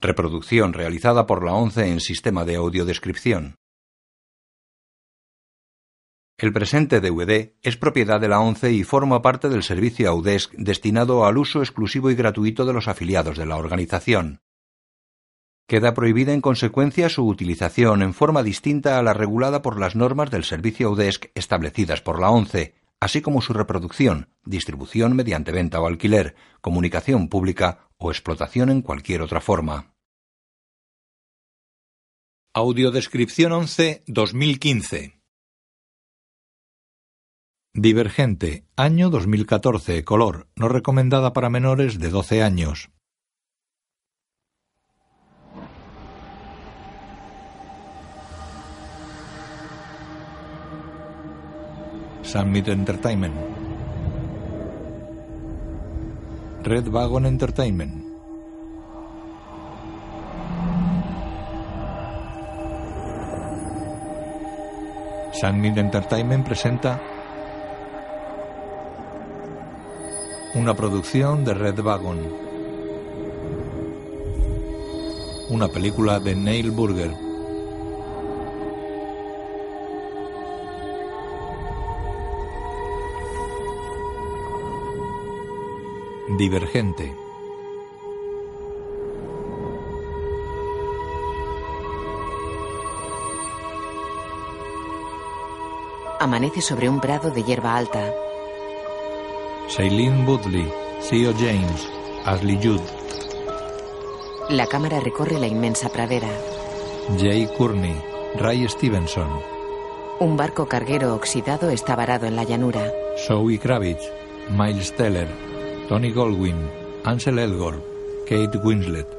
Reproducción realizada por la ONCE en sistema de audiodescripción. El presente DVD es propiedad de la ONCE y forma parte del servicio AUDESC destinado al uso exclusivo y gratuito de los afiliados de la organización. Queda prohibida en consecuencia su utilización en forma distinta a la regulada por las normas del servicio AUDESC establecidas por la ONCE, así como su reproducción, distribución mediante venta o alquiler, comunicación pública o explotación en cualquier otra forma. Audiodescripción 11 2015 Divergente, año 2014, color, no recomendada para menores de 12 años. Summit Entertainment. Red Wagon Entertainment. Summit Entertainment presenta una producción de Red Wagon. Una película de Neil Burger. Divergente. Amanece sobre un prado de hierba alta. Shailene Woodley, C.O. James, Ashley Judd. La cámara recorre la inmensa pradera. Jay Courtney, Ray Stevenson. Un barco carguero oxidado está varado en la llanura. Zoe Kravitz, Miles Teller, Tony Goldwyn, Ansel Elgort, Kate Winslet.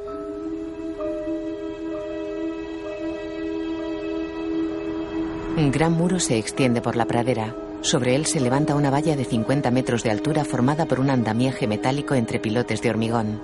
Un gran muro se extiende por la pradera. Sobre él se levanta una valla de 50 metros de altura formada por un andamiaje metálico entre pilotes de hormigón.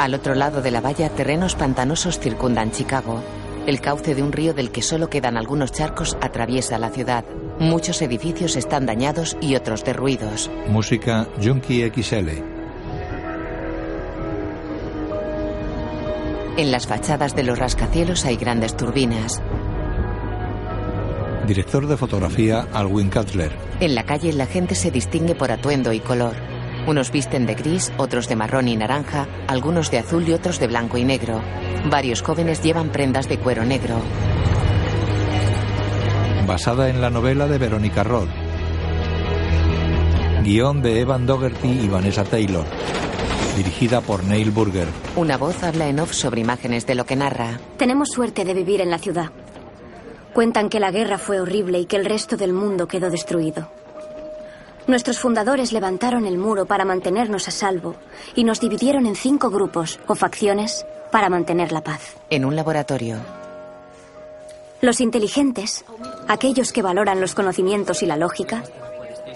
Al otro lado de la valla, terrenos pantanosos circundan Chicago. El cauce de un río del que solo quedan algunos charcos atraviesa la ciudad. Muchos edificios están dañados y otros derruidos. Música Junkie XL. En las fachadas de los rascacielos hay grandes turbinas. Director de fotografía Alwin Cutler. En la calle la gente se distingue por atuendo y color. Unos visten de gris, otros de marrón y naranja, algunos de azul y otros de blanco y negro. Varios jóvenes llevan prendas de cuero negro. Basada en la novela de Verónica Roth. Guión de Evan Dougherty y Vanessa Taylor. Dirigida por Neil Burger. Una voz habla en off sobre imágenes de lo que narra. Tenemos suerte de vivir en la ciudad. Cuentan que la guerra fue horrible y que el resto del mundo quedó destruido. Nuestros fundadores levantaron el muro para mantenernos a salvo y nos dividieron en cinco grupos o facciones para mantener la paz. En un laboratorio. Los inteligentes, aquellos que valoran los conocimientos y la lógica,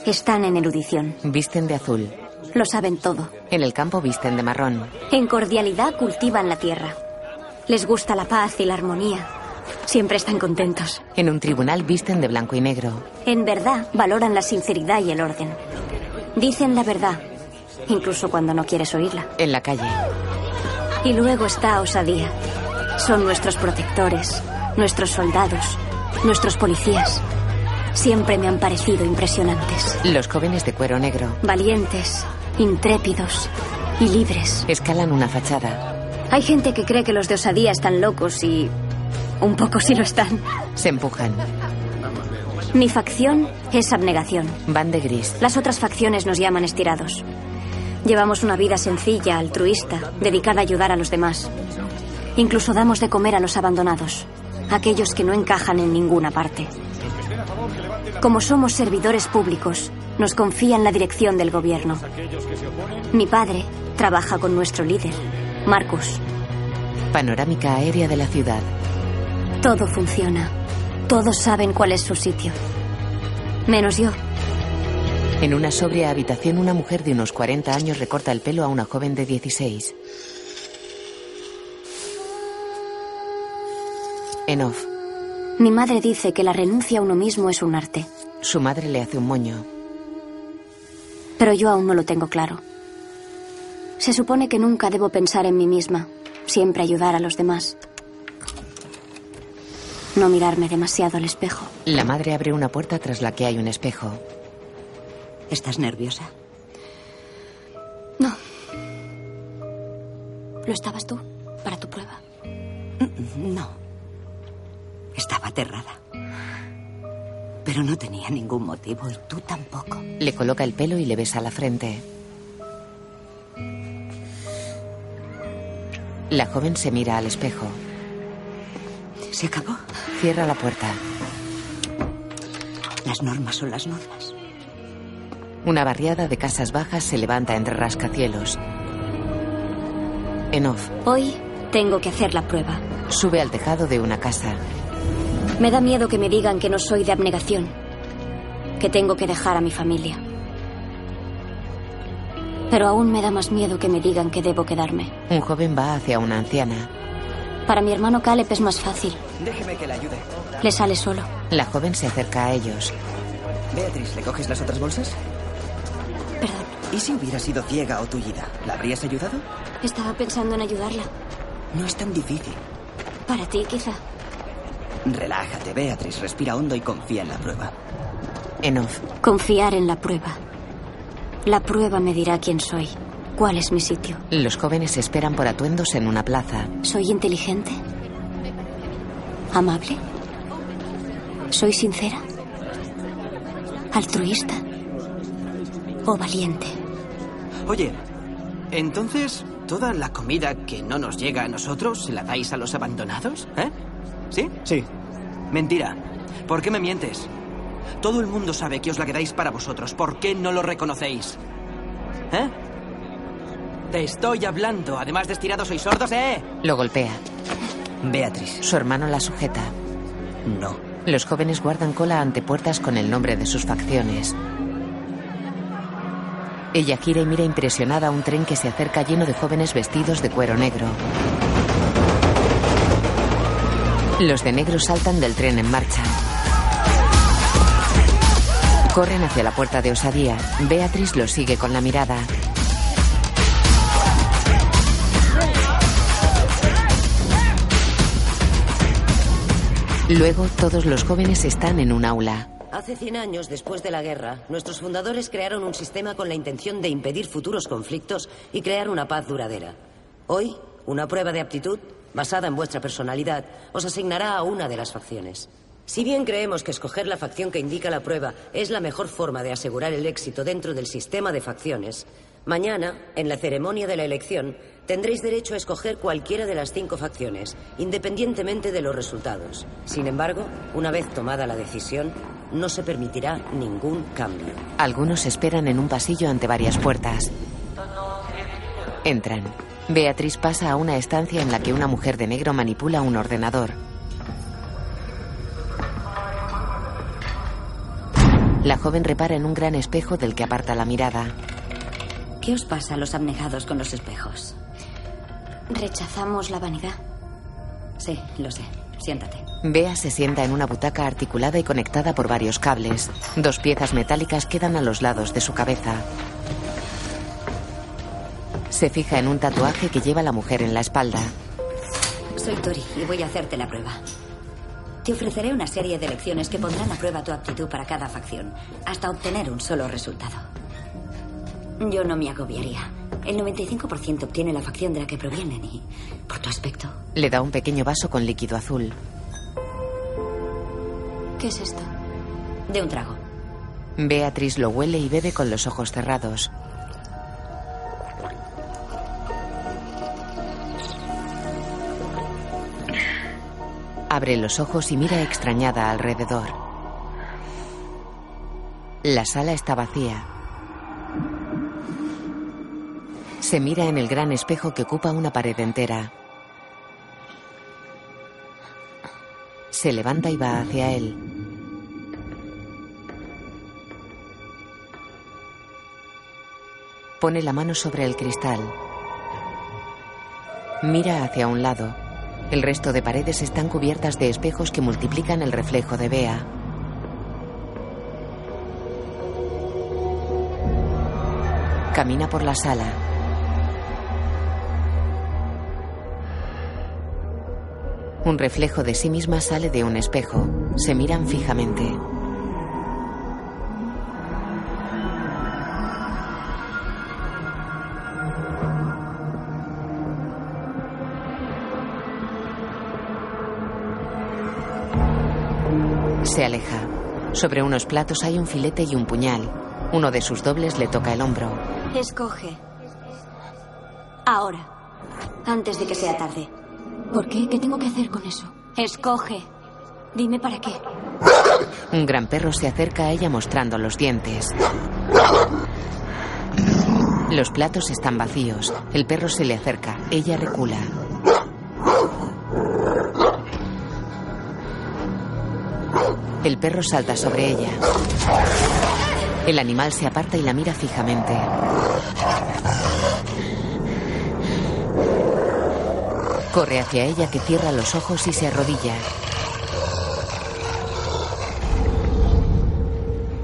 están en erudición. Visten de azul. Lo saben todo. En el campo visten de marrón. En cordialidad cultivan la tierra. Les gusta la paz y la armonía. Siempre están contentos. En un tribunal visten de blanco y negro. En verdad valoran la sinceridad y el orden. Dicen la verdad, incluso cuando no quieres oírla. En la calle. Y luego está Osadía. Son nuestros protectores, nuestros soldados, nuestros policías. Siempre me han parecido impresionantes. Los jóvenes de cuero negro. Valientes, intrépidos y libres. Escalan una fachada. Hay gente que cree que los de Osadía están locos y un poco sí lo están. Se empujan. Mi facción es abnegación. Van de gris. Las otras facciones nos llaman estirados. Llevamos una vida sencilla, altruista, dedicada a ayudar a los demás. Incluso damos de comer a los abandonados, aquellos que no encajan en ninguna parte. Como somos servidores públicos, nos confían la dirección del gobierno. Mi padre trabaja con nuestro líder, Marcus. Panorámica aérea de la ciudad. Todo funciona. Todos saben cuál es su sitio. Menos yo. En una sobria habitación, una mujer de unos 40 años recorta el pelo a una joven de 16. En off. Mi madre dice que la renuncia a uno mismo es un arte. Su madre le hace un moño. Pero yo aún no lo tengo claro. Se supone que nunca debo pensar en mí misma, siempre ayudar a los demás. No mirarme demasiado al espejo. La madre abre una puerta tras la que hay un espejo. ¿Estás nerviosa? No. ¿Lo estabas tú para tu prueba? No. Estaba aterrada. Pero no tenía ningún motivo y tú tampoco. Le coloca el pelo y le besa la frente. La joven se mira al espejo. ¿Se acabó? Cierra la puerta. Las normas son las normas. Una barriada de casas bajas se levanta entre rascacielos. En off. Hoy tengo que hacer la prueba. Sube al tejado de una casa. Me da miedo que me digan que no soy de abnegación, que tengo que dejar a mi familia. Pero aún me da más miedo que me digan que debo quedarme. Un joven va hacia una anciana. Para mi hermano Caleb es más fácil. Déjeme que le ayude. Le sale solo. La joven se acerca a ellos. Beatriz, ¿le coges las otras bolsas? Perdón. ¿Y si hubiera sido ciega o tullida? ¿La habrías ayudado? Estaba pensando en ayudarla. No es tan difícil. Para ti, quizá. Relájate, Beatriz. Respira hondo y confía en la prueba. En off. Confiar en la prueba. La prueba me dirá quién soy. ¿Cuál es mi sitio? Los jóvenes esperan por atuendos en una plaza. ¿Soy inteligente? ¿Amable? ¿Soy sincera? ¿Altruista? ¿O valiente? Oye, entonces, ¿toda la comida que no nos llega a nosotros se la dais a los abandonados? ¿Eh? ¿Sí? Sí. Mentira. ¿Por qué me mientes? Todo el mundo sabe que os la quedáis para vosotros. ¿Por qué no lo reconocéis? ¿Eh? Te estoy hablando. Además de estirado, sois sordos, ¿eh? Lo golpea. Beatriz. Su hermano la sujeta. No. Los jóvenes guardan cola ante puertas con el nombre de sus facciones. Ella gira y mira impresionada a un tren que se acerca lleno de jóvenes vestidos de cuero negro. Los de negro saltan del tren en marcha. Corren hacia la puerta de osadía. Beatriz los sigue con la mirada. Luego todos los jóvenes están en un aula. Hace 100 años, después de la guerra, nuestros fundadores crearon un sistema con la intención de impedir futuros conflictos y crear una paz duradera. Hoy, una prueba de aptitud, basada en vuestra personalidad, os asignará a una de las facciones. Si bien creemos que escoger la facción que indica la prueba es la mejor forma de asegurar el éxito dentro del sistema de facciones, mañana, en la ceremonia de la elección, tendréis derecho a escoger cualquiera de las cinco facciones, independientemente de los resultados. Sin embargo, una vez tomada la decisión, no se permitirá ningún cambio. Algunos esperan en un pasillo ante varias puertas. Entran. Beatriz pasa a una estancia en la que una mujer de negro manipula un ordenador. La joven repara en un gran espejo del que aparta la mirada. ¿Qué os pasa a los abnegados con los espejos? Rechazamos la vanidad. Sí, lo sé. Siéntate. Bea se sienta en una butaca articulada y conectada por varios cables. Dos piezas metálicas quedan a los lados de su cabeza. Se fija en un tatuaje que lleva la mujer en la espalda. Soy Tori y voy a hacerte la prueba. Te ofreceré una serie de lecciones que pondrán a prueba tu aptitud para cada facción, hasta obtener un solo resultado. Yo no me agobiaría. El 95% obtiene la facción de la que provienen y, por tu aspecto, Le da un pequeño vaso con líquido azul. ¿Qué es esto? de un trago. Beatriz lo huele y bebe con los ojos cerrados. Abre los ojos y mira extrañada alrededor. La sala está vacía. Se mira en el gran espejo que ocupa una pared entera. Se levanta y va hacia él. Pone la mano sobre el cristal. Mira hacia un lado. El resto de paredes están cubiertas de espejos que multiplican el reflejo de Bea. Camina por la sala. Un reflejo de sí misma sale de un espejo. Se miran fijamente. Se aleja. Sobre unos platos hay un filete y un puñal. Uno de sus dobles le toca el hombro. Escoge. Ahora. Antes de que sea tarde. ¿Por qué? ¿Qué tengo que hacer con eso? Escoge. Dime para qué. Un gran perro se acerca a ella mostrando los dientes. Los platos están vacíos. El perro se le acerca. Ella recula. El perro salta sobre ella. El animal se aparta y la mira fijamente. Corre hacia ella que cierra los ojos y se arrodilla.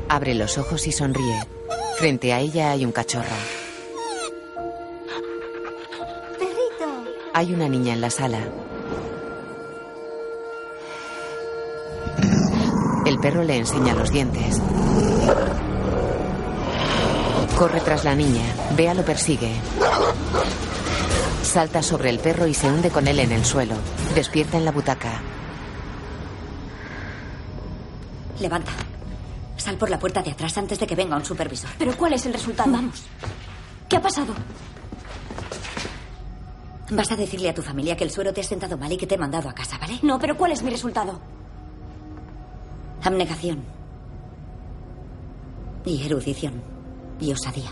Abre los ojos y sonríe. Frente a ella hay un cachorro. Perrito. Hay una niña en la sala. El perro le enseña los dientes. Corre tras la niña. Bea lo persigue. Salta sobre el perro y se hunde con él en el suelo. Despierta en la butaca. Levanta. Sal por la puerta de atrás antes de que venga un supervisor. ¿Pero cuál es el resultado? Vamos. ¿Qué ha pasado? Vas a decirle a tu familia que el suero te ha sentado mal y que te he mandado a casa, ¿vale? No, pero ¿cuál es mi resultado? Abnegación. Y erudición. Y osadía.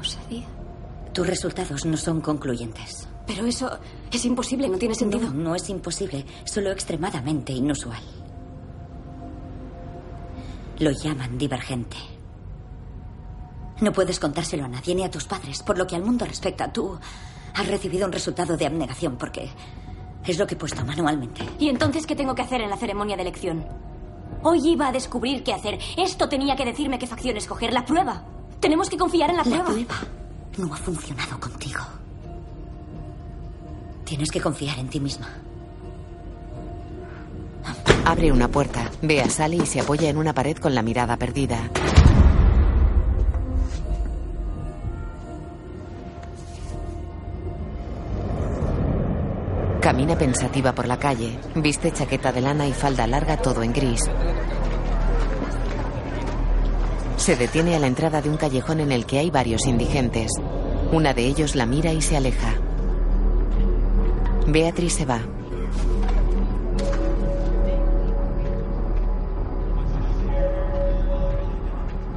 ¿Osadía? Tus resultados no son concluyentes. Pero eso es imposible, no tiene sentido. No, no es imposible, solo extremadamente inusual. Lo llaman divergente. No puedes contárselo a nadie ni a tus padres, por lo que al mundo respecta, tú has recibido un resultado de abnegación porque es lo que he puesto manualmente. ¿Y entonces qué tengo que hacer en la ceremonia de elección? Hoy iba a descubrir qué hacer. Esto tenía que decirme qué facción escoger. La prueba. Tenemos que confiar en la, La prueba. prueba no ha funcionado contigo. Tienes que confiar en ti misma. Abre una puerta. Bea sale y se apoya en una pared con la mirada perdida. Camina pensativa por la calle. Viste chaqueta de lana y falda larga todo en gris. Se detiene a la entrada de un callejón en el que hay varios indigentes. Una de ellos la mira y se aleja. Beatriz se va.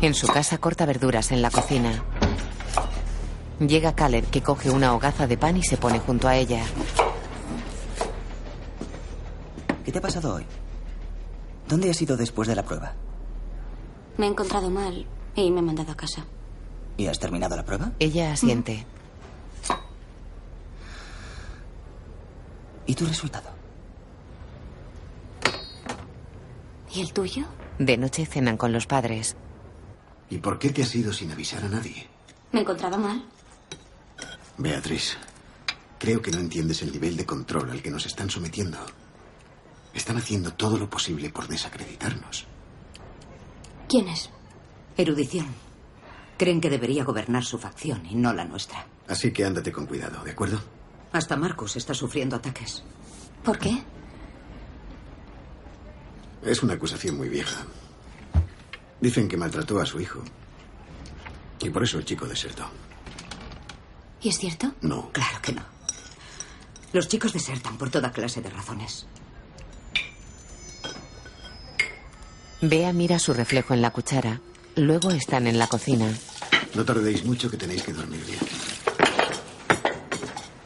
En su casa corta verduras en la cocina. Llega Caleb que coge una hogaza de pan y se pone junto a ella. ¿Qué te ha pasado hoy? ¿Dónde has ido después de la prueba? Me he encontrado mal y me he mandado a casa. ¿Y has terminado la prueba? Ella asiente. ¿Y tu resultado? ¿Y el tuyo? De noche cenan con los padres. ¿Y por qué te has ido sin avisar a nadie? ¿Me encontraba mal? Beatriz, creo que no entiendes el nivel de control al que nos están sometiendo. Están haciendo todo lo posible por desacreditarnos. ¿Quién es? Erudición. Creen que debería gobernar su facción y no la nuestra. Así que ándate con cuidado, ¿de acuerdo? Hasta Marcus está sufriendo ataques. ¿Por qué? Es una acusación muy vieja. Dicen que maltrató a su hijo. Y por eso el chico desertó. ¿Y es cierto? No. Claro que no. Los chicos desertan por toda clase de razones. Bea mira su reflejo en la cuchara. Luego están en la cocina. No tardéis mucho que tenéis que dormir bien.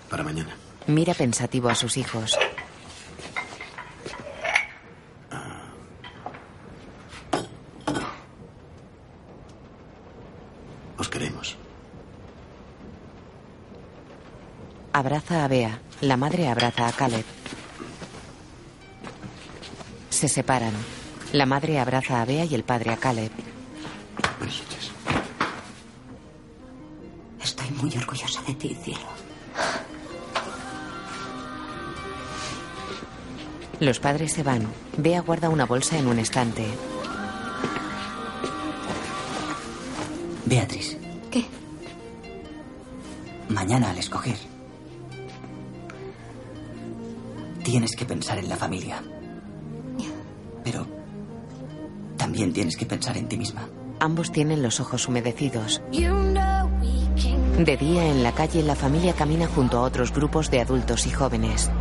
Para mañana. Mira pensativo a sus hijos. Os queremos. Abraza a Bea. La madre abraza a Caleb. Se separan. La madre abraza a Bea y el padre a Caleb. Buenas noches. muy orgullosa de ti, cielo. Los padres se van. Bea guarda una bolsa en un estante. Beatriz. ¿Qué? Mañana al escoger. Tienes que pensar en la familia. Pero también tienes que pensar en ti misma. Ambos tienen los ojos humedecidos. De día en la calle la familia camina junto a otros grupos de adultos y jóvenes.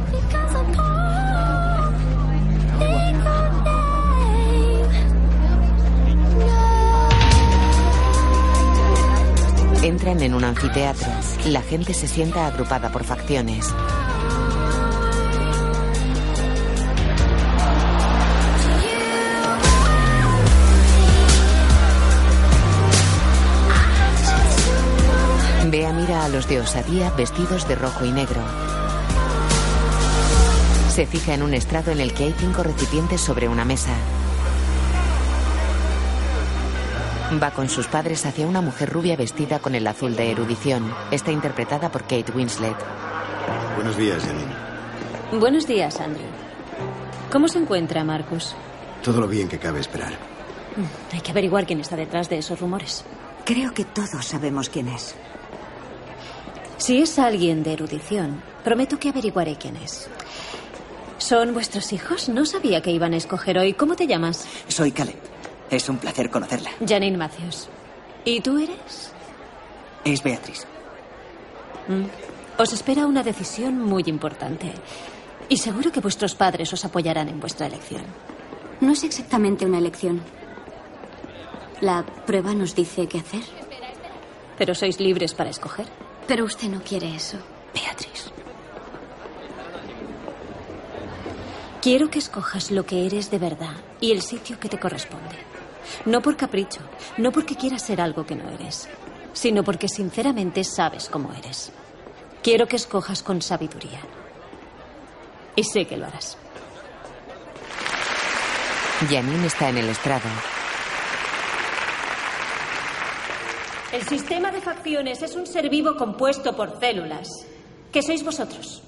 Entran en un anfiteatro. La gente se sienta agrupada por facciones. A los de osadía vestidos de rojo y negro. Se fija en un estrado en el que hay cinco recipientes sobre una mesa. Va con sus padres hacia una mujer rubia vestida con el azul de erudición. Está interpretada por Kate Winslet. Buenos días, Janine. Buenos días, Andrew. ¿Cómo se encuentra Marcus? Todo lo bien que cabe esperar. Mm, Hay que averiguar quién está detrás de esos rumores. Creo que todos sabemos quién es. Si es alguien de erudición, prometo que averiguaré quién es. ¿Son vuestros hijos? No sabía que iban a escoger hoy. ¿Cómo te llamas? Soy Caleb. Es un placer conocerla. Janine Matthews. ¿Y tú eres? Es Beatriz. Mm. Os espera una decisión muy importante. Y seguro que vuestros padres os apoyarán en vuestra elección. No es exactamente una elección. La prueba nos dice qué hacer. Pero sois libres para escoger. Pero usted no quiere eso. Beatriz. Quiero que escojas lo que eres de verdad y el sitio que te corresponde. No por capricho, no porque quieras ser algo que no eres, sino porque sinceramente sabes cómo eres. Quiero que escojas con sabiduría. Y sé que lo harás. Janine está en el estrado. El sistema de facciones es un ser vivo compuesto por células, que sois vosotros.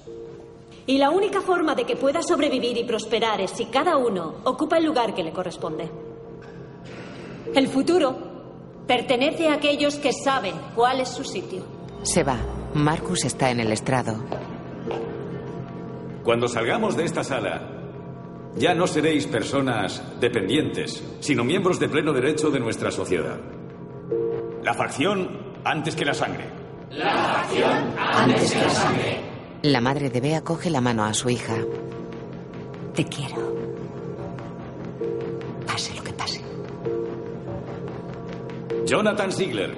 Y la única forma de que pueda sobrevivir y prosperar es si cada uno ocupa el lugar que le corresponde. El futuro pertenece a aquellos que saben cuál es su sitio. Se va. Marcus está en el estrado. Cuando salgamos de esta sala, ya no seréis personas dependientes, sino miembros de pleno derecho de nuestra sociedad. La facción antes que la sangre. La facción antes que la sangre. La madre de Bea coge la mano a su hija. Te quiero. Pase lo que pase. Jonathan Ziegler.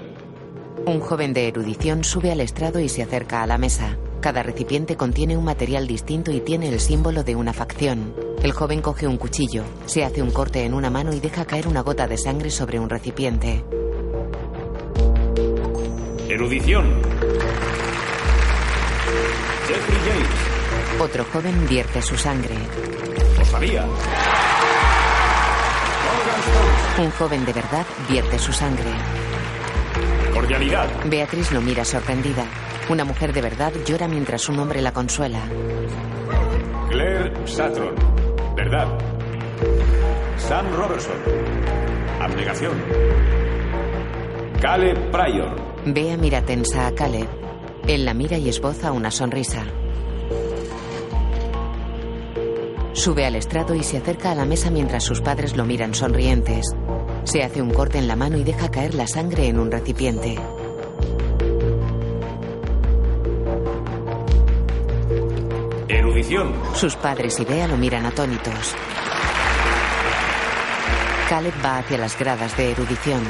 Un joven de erudición sube al estrado y se acerca a la mesa. Cada recipiente contiene un material distinto y tiene el símbolo de una facción. El joven coge un cuchillo, se hace un corte en una mano y deja caer una gota de sangre sobre un recipiente. Erudición. Jeffrey James. Otro joven vierte su sangre. Lo sabía. Un joven de verdad vierte su sangre. Cordialidad. Beatriz lo mira sorprendida. Una mujer de verdad llora mientras un hombre la consuela. Claire Satron. Verdad. Sam Robertson. Abnegación. Caleb Pryor. Bea mira tensa a Caleb. Él la mira y esboza una sonrisa. Sube al estrado y se acerca a la mesa mientras sus padres lo miran sonrientes. Se hace un corte en la mano y deja caer la sangre en un recipiente. Erudición. Sus padres y Bea lo miran atónitos. Caleb va hacia las gradas de erudición.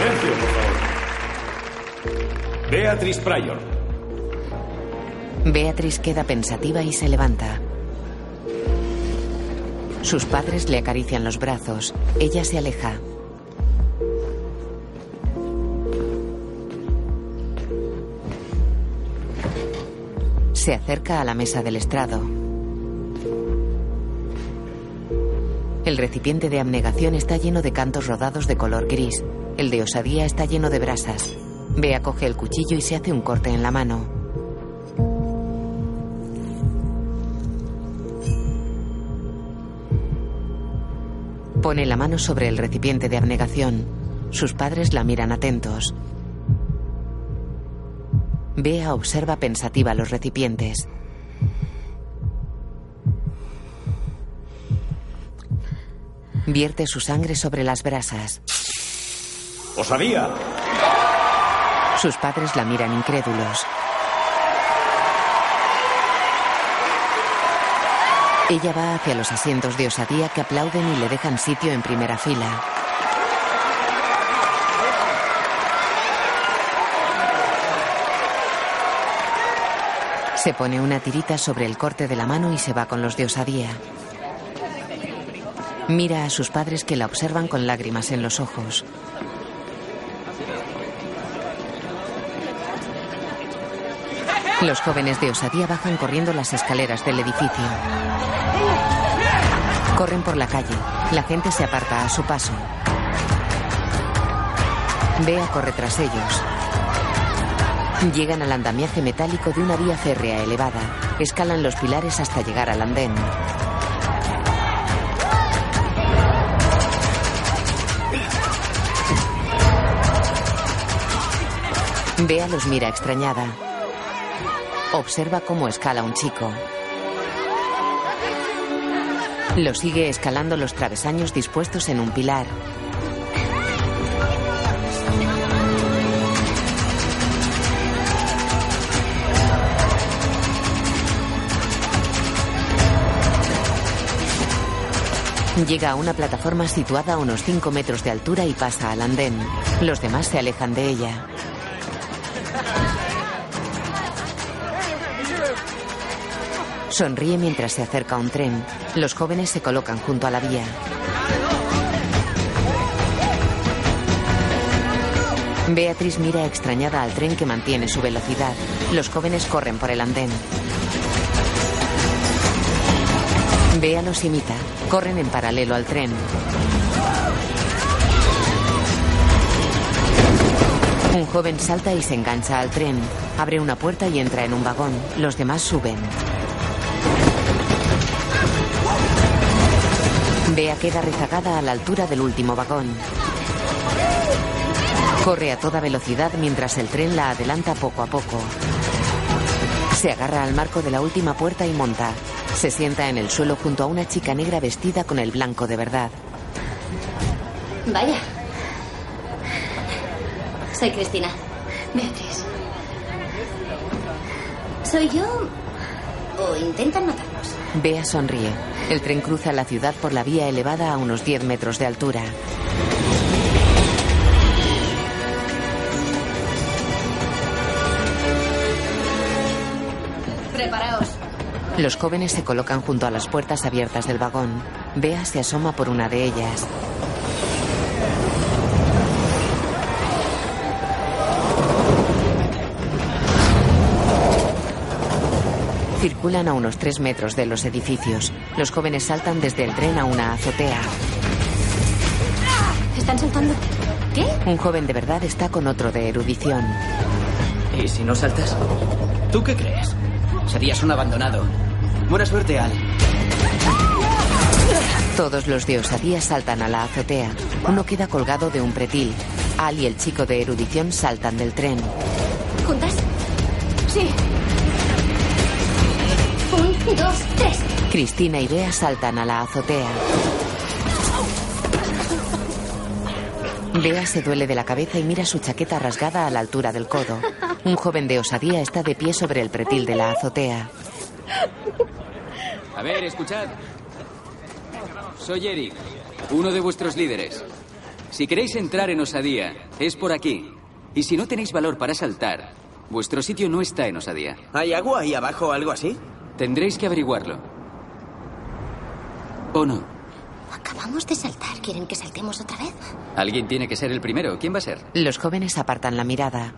Silencio, por favor. Beatriz Pryor. Beatriz queda pensativa y se levanta. Sus padres le acarician los brazos. Ella se aleja. Se acerca a la mesa del estrado. El recipiente de abnegación está lleno de cantos rodados de color gris. El de osadía está lleno de brasas. Bea coge el cuchillo y se hace un corte en la mano. Pone la mano sobre el recipiente de abnegación. Sus padres la miran atentos. Bea observa pensativa los recipientes. Vierte su sangre sobre las brasas. ¡Osadía! Sus padres la miran incrédulos. Ella va hacia los asientos de osadía que aplauden y le dejan sitio en primera fila. Se pone una tirita sobre el corte de la mano y se va con los de osadía. Mira a sus padres que la observan con lágrimas en los ojos. Los jóvenes de osadía bajan corriendo las escaleras del edificio. Corren por la calle. La gente se aparta a su paso. Bea corre tras ellos. Llegan al andamiaje metálico de una vía férrea elevada. Escalan los pilares hasta llegar al andén. Bea los mira extrañada. Observa cómo escala un chico. Lo sigue escalando los travesaños dispuestos en un pilar. Llega a una plataforma situada a unos 5 metros de altura y pasa al andén. Los demás se alejan de ella. Sonríe mientras se acerca un tren. Los jóvenes se colocan junto a la vía. Beatriz mira extrañada al tren que mantiene su velocidad. Los jóvenes corren por el andén. Bea los imita. Corren en paralelo al tren. Un joven salta y se engancha al tren. Abre una puerta y entra en un vagón. Los demás suben. Bea queda rezagada a la altura del último vagón. Corre a toda velocidad mientras el tren la adelanta poco a poco. Se agarra al marco de la última puerta y monta. Se sienta en el suelo junto a una chica negra vestida con el blanco de verdad. Vaya. Soy Cristina. Beatriz. ¿Soy yo? ¿O intentan matarnos? Bea sonríe. El tren cruza la ciudad por la vía elevada a unos 10 metros de altura. Preparaos. Los jóvenes se colocan junto a las puertas abiertas del vagón. Bea se asoma por una de ellas. Circulan a unos tres metros de los edificios. Los jóvenes saltan desde el tren a una azotea. ¿Están saltando? ¿Qué? Un joven de verdad está con otro de erudición. ¿Y si no saltas? ¿Tú qué crees? Serías un abandonado. Buena suerte, Al. Todos los de osadía saltan a la azotea. Uno queda colgado de un pretil. Al y el chico de erudición saltan del tren. ¿Juntas? Sí. Dos, tres. Cristina y Bea saltan a la azotea. Bea se duele de la cabeza y mira su chaqueta rasgada a la altura del codo. Un joven de osadía está de pie sobre el pretil de la azotea. A ver, escuchad. Soy Eric, uno de vuestros líderes. Si queréis entrar en Osadía, es por aquí. Y si no tenéis valor para saltar, vuestro sitio no está en Osadía. ¿Hay agua ahí abajo o algo así? Tendréis que averiguarlo. ¿O no? Acabamos de saltar. ¿Quieren que saltemos otra vez? Alguien tiene que ser el primero. ¿Quién va a ser? Los jóvenes apartan la mirada.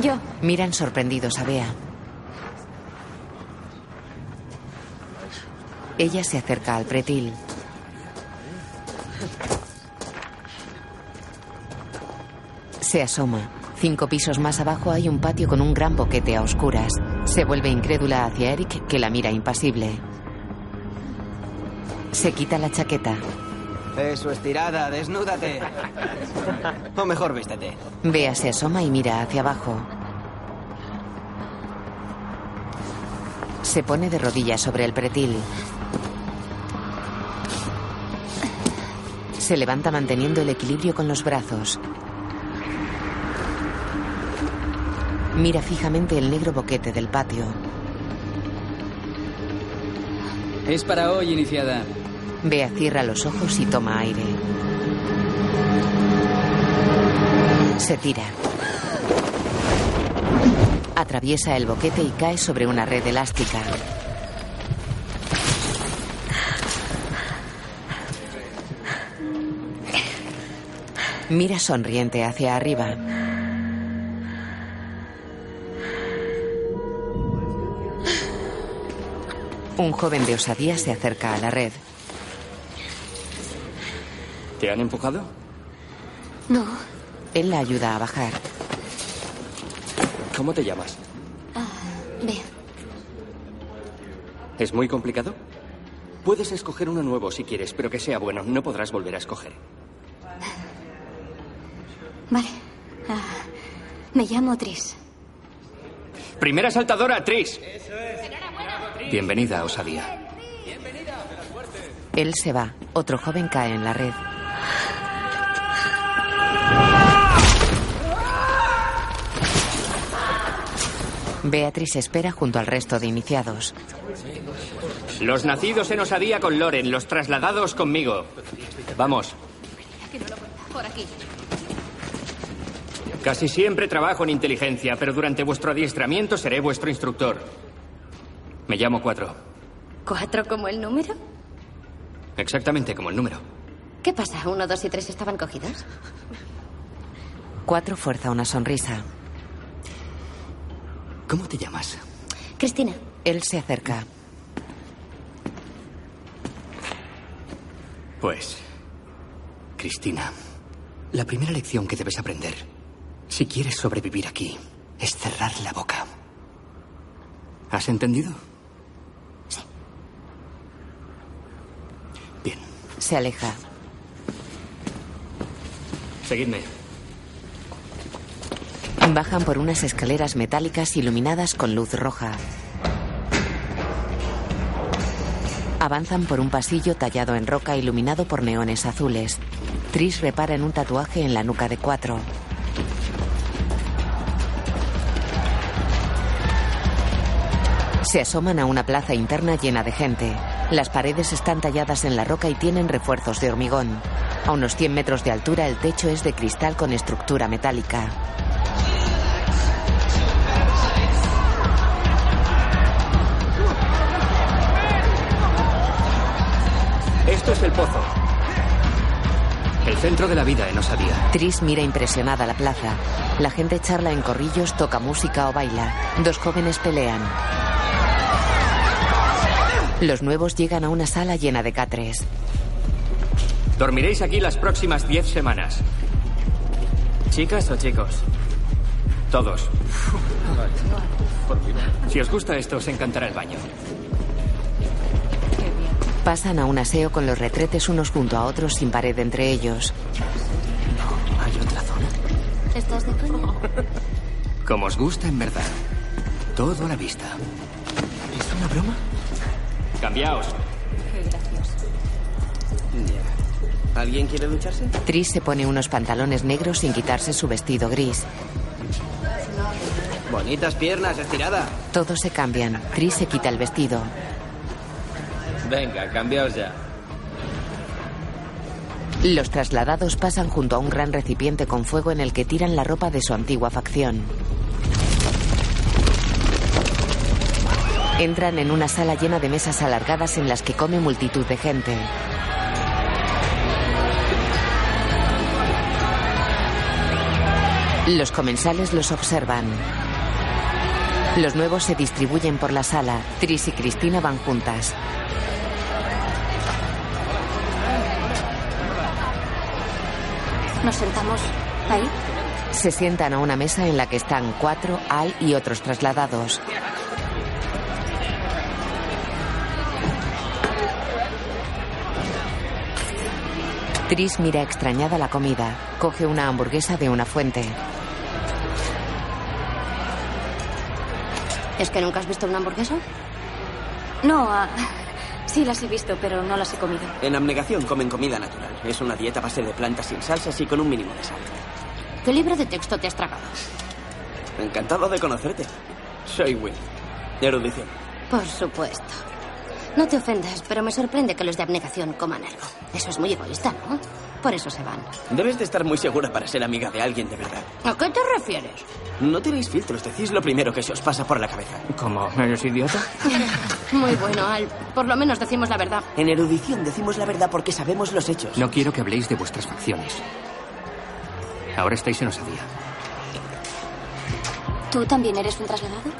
Yo. Miran sorprendidos a Bea. Ella se acerca al pretil. Se asoma. Cinco pisos más abajo hay un patio con un gran boquete a oscuras. Se vuelve incrédula hacia Eric, que la mira impasible. Se quita la chaqueta. Eso, estirada, desnúdate. O mejor vístete. Bea se asoma y mira hacia abajo. Se pone de rodillas sobre el pretil. Se levanta manteniendo el equilibrio con los brazos. Mira fijamente el negro boquete del patio. Es para hoy, iniciada. Bea cierra los ojos y toma aire. Se tira. Atraviesa el boquete y cae sobre una red elástica. Mira sonriente hacia arriba. Un joven de osadía se acerca a la red. ¿Te han empujado? No. Él la ayuda a bajar. ¿Cómo te llamas? Ah, Bea. ¿Es muy complicado? Puedes escoger uno nuevo si quieres, pero que sea bueno. No podrás volver a escoger. Vale. Ah, me llamo Tris. Primera saltadora, Tris. Bienvenida a Osadía. Él se va. Otro joven cae en la red. Beatriz espera junto al resto de iniciados. Los nacidos en Osadía con Loren, los trasladados conmigo. Vamos. Por aquí. Casi siempre trabajo en inteligencia, pero durante vuestro adiestramiento seré vuestro instructor. Me llamo Cuatro. ¿Cuatro como el número? Exactamente como el número. ¿Qué pasa? ¿Uno, dos y tres estaban cogidos? Cuatro fuerza una sonrisa. ¿Cómo te llamas? Cristina. Él se acerca. Pues, Cristina, la primera lección que debes aprender, si quieres sobrevivir aquí, es cerrar la boca. ¿Has entendido? Sí. Bien. Se aleja. Seguidme. Bajan por unas escaleras metálicas iluminadas con luz roja. Avanzan por un pasillo tallado en roca iluminado por neones azules. Tris repara en un tatuaje en la nuca de cuatro. Se asoman a una plaza interna llena de gente. Las paredes están talladas en la roca y tienen refuerzos de hormigón. A unos 100 metros de altura el techo es de cristal con estructura metálica. Esto es el pozo. El centro de la vida en Osadía. Tris mira impresionada la plaza. La gente charla en corrillos, toca música o baila. Dos jóvenes pelean. Los nuevos llegan a una sala llena de catres. Dormiréis aquí las próximas diez semanas. ¿Chicas o chicos? Todos. Si os gusta esto, os encantará el baño. Pasan a un aseo con los retretes unos junto a otros sin pared entre ellos. ¿Hay otra zona? ¿Estás de coña? Como os gusta, en verdad. Todo a la vista. ¿Es una broma? Cambiaos. ¿Alguien quiere ducharse? Tris se pone unos pantalones negros sin quitarse su vestido gris. Bonitas piernas, estirada. Todos se cambian. Tris se quita el vestido. Venga, cambiaos ya. Los trasladados pasan junto a un gran recipiente con fuego en el que tiran la ropa de su antigua facción. Entran en una sala llena de mesas alargadas en las que come multitud de gente. Los comensales los observan. Los nuevos se distribuyen por la sala. Tris y Cristina van juntas. ¿Nos sentamos ahí? Se sientan a una mesa en la que están cuatro, Al y otros trasladados. Tris mira extrañada la comida. Coge una hamburguesa de una fuente. ¿Es que nunca has visto una hamburguesa? No, ah, sí las he visto, pero no las he comido. En abnegación comen comida natural. Es una dieta a base de plantas sin salsas y con un mínimo de sal. ¿Qué libro de texto te has tragado? Encantado de conocerte. Soy Will. Erudición. Por supuesto. No te ofendas, pero me sorprende que los de abnegación coman algo. Eso es muy egoísta, ¿no? Por eso se van. Debes de estar muy segura para ser amiga de alguien de verdad. ¿A qué te refieres? No tenéis filtros, decís lo primero que se os pasa por la cabeza. ¿Cómo? ¿Eres idiota? Muy bueno, Al. Por lo menos decimos la verdad. En erudición decimos la verdad porque sabemos los hechos. No quiero que habléis de vuestras facciones. Ahora estáis en Osadía. ¿Tú también eres un trasladado?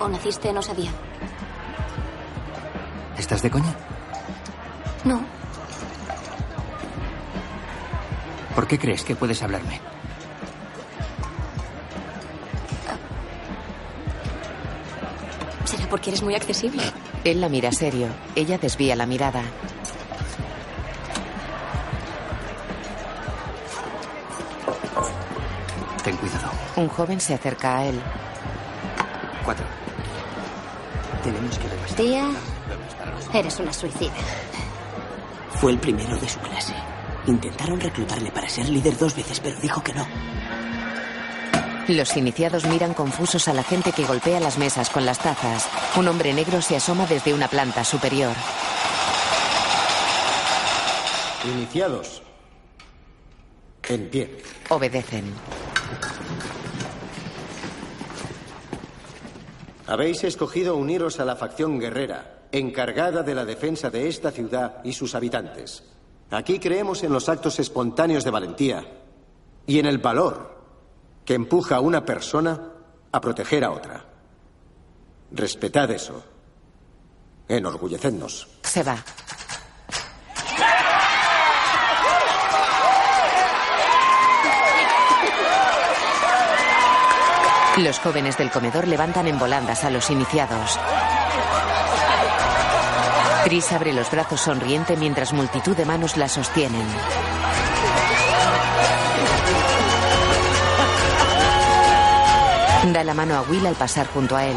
¿O naciste en Osadía? ¿Estás de coña? No. ¿Por qué crees que puedes hablarme? ¿Será porque eres muy accesible? Él la mira serio. Ella desvía la mirada. Ten cuidado. Un joven se acerca a él. Cuatro. Tenemos que repasar. Tía, eres una suicida. Fue el primero de su clase. Intentaron reclutarle para ser líder dos veces, pero dijo que no. Los iniciados miran confusos a la gente que golpea las mesas con las tazas. Un hombre negro se asoma desde una planta superior. Iniciados. En pie. Obedecen. Habéis escogido uniros a la facción guerrera, encargada de la defensa de esta ciudad y sus habitantes. Aquí creemos en los actos espontáneos de valentía y en el valor que empuja a una persona a proteger a otra. Respetad eso. Enorgullecednos. Se va. Los jóvenes del comedor levantan en volandas a los iniciados. Tris abre los brazos sonriente mientras multitud de manos la sostienen. Da la mano a Will al pasar junto a él.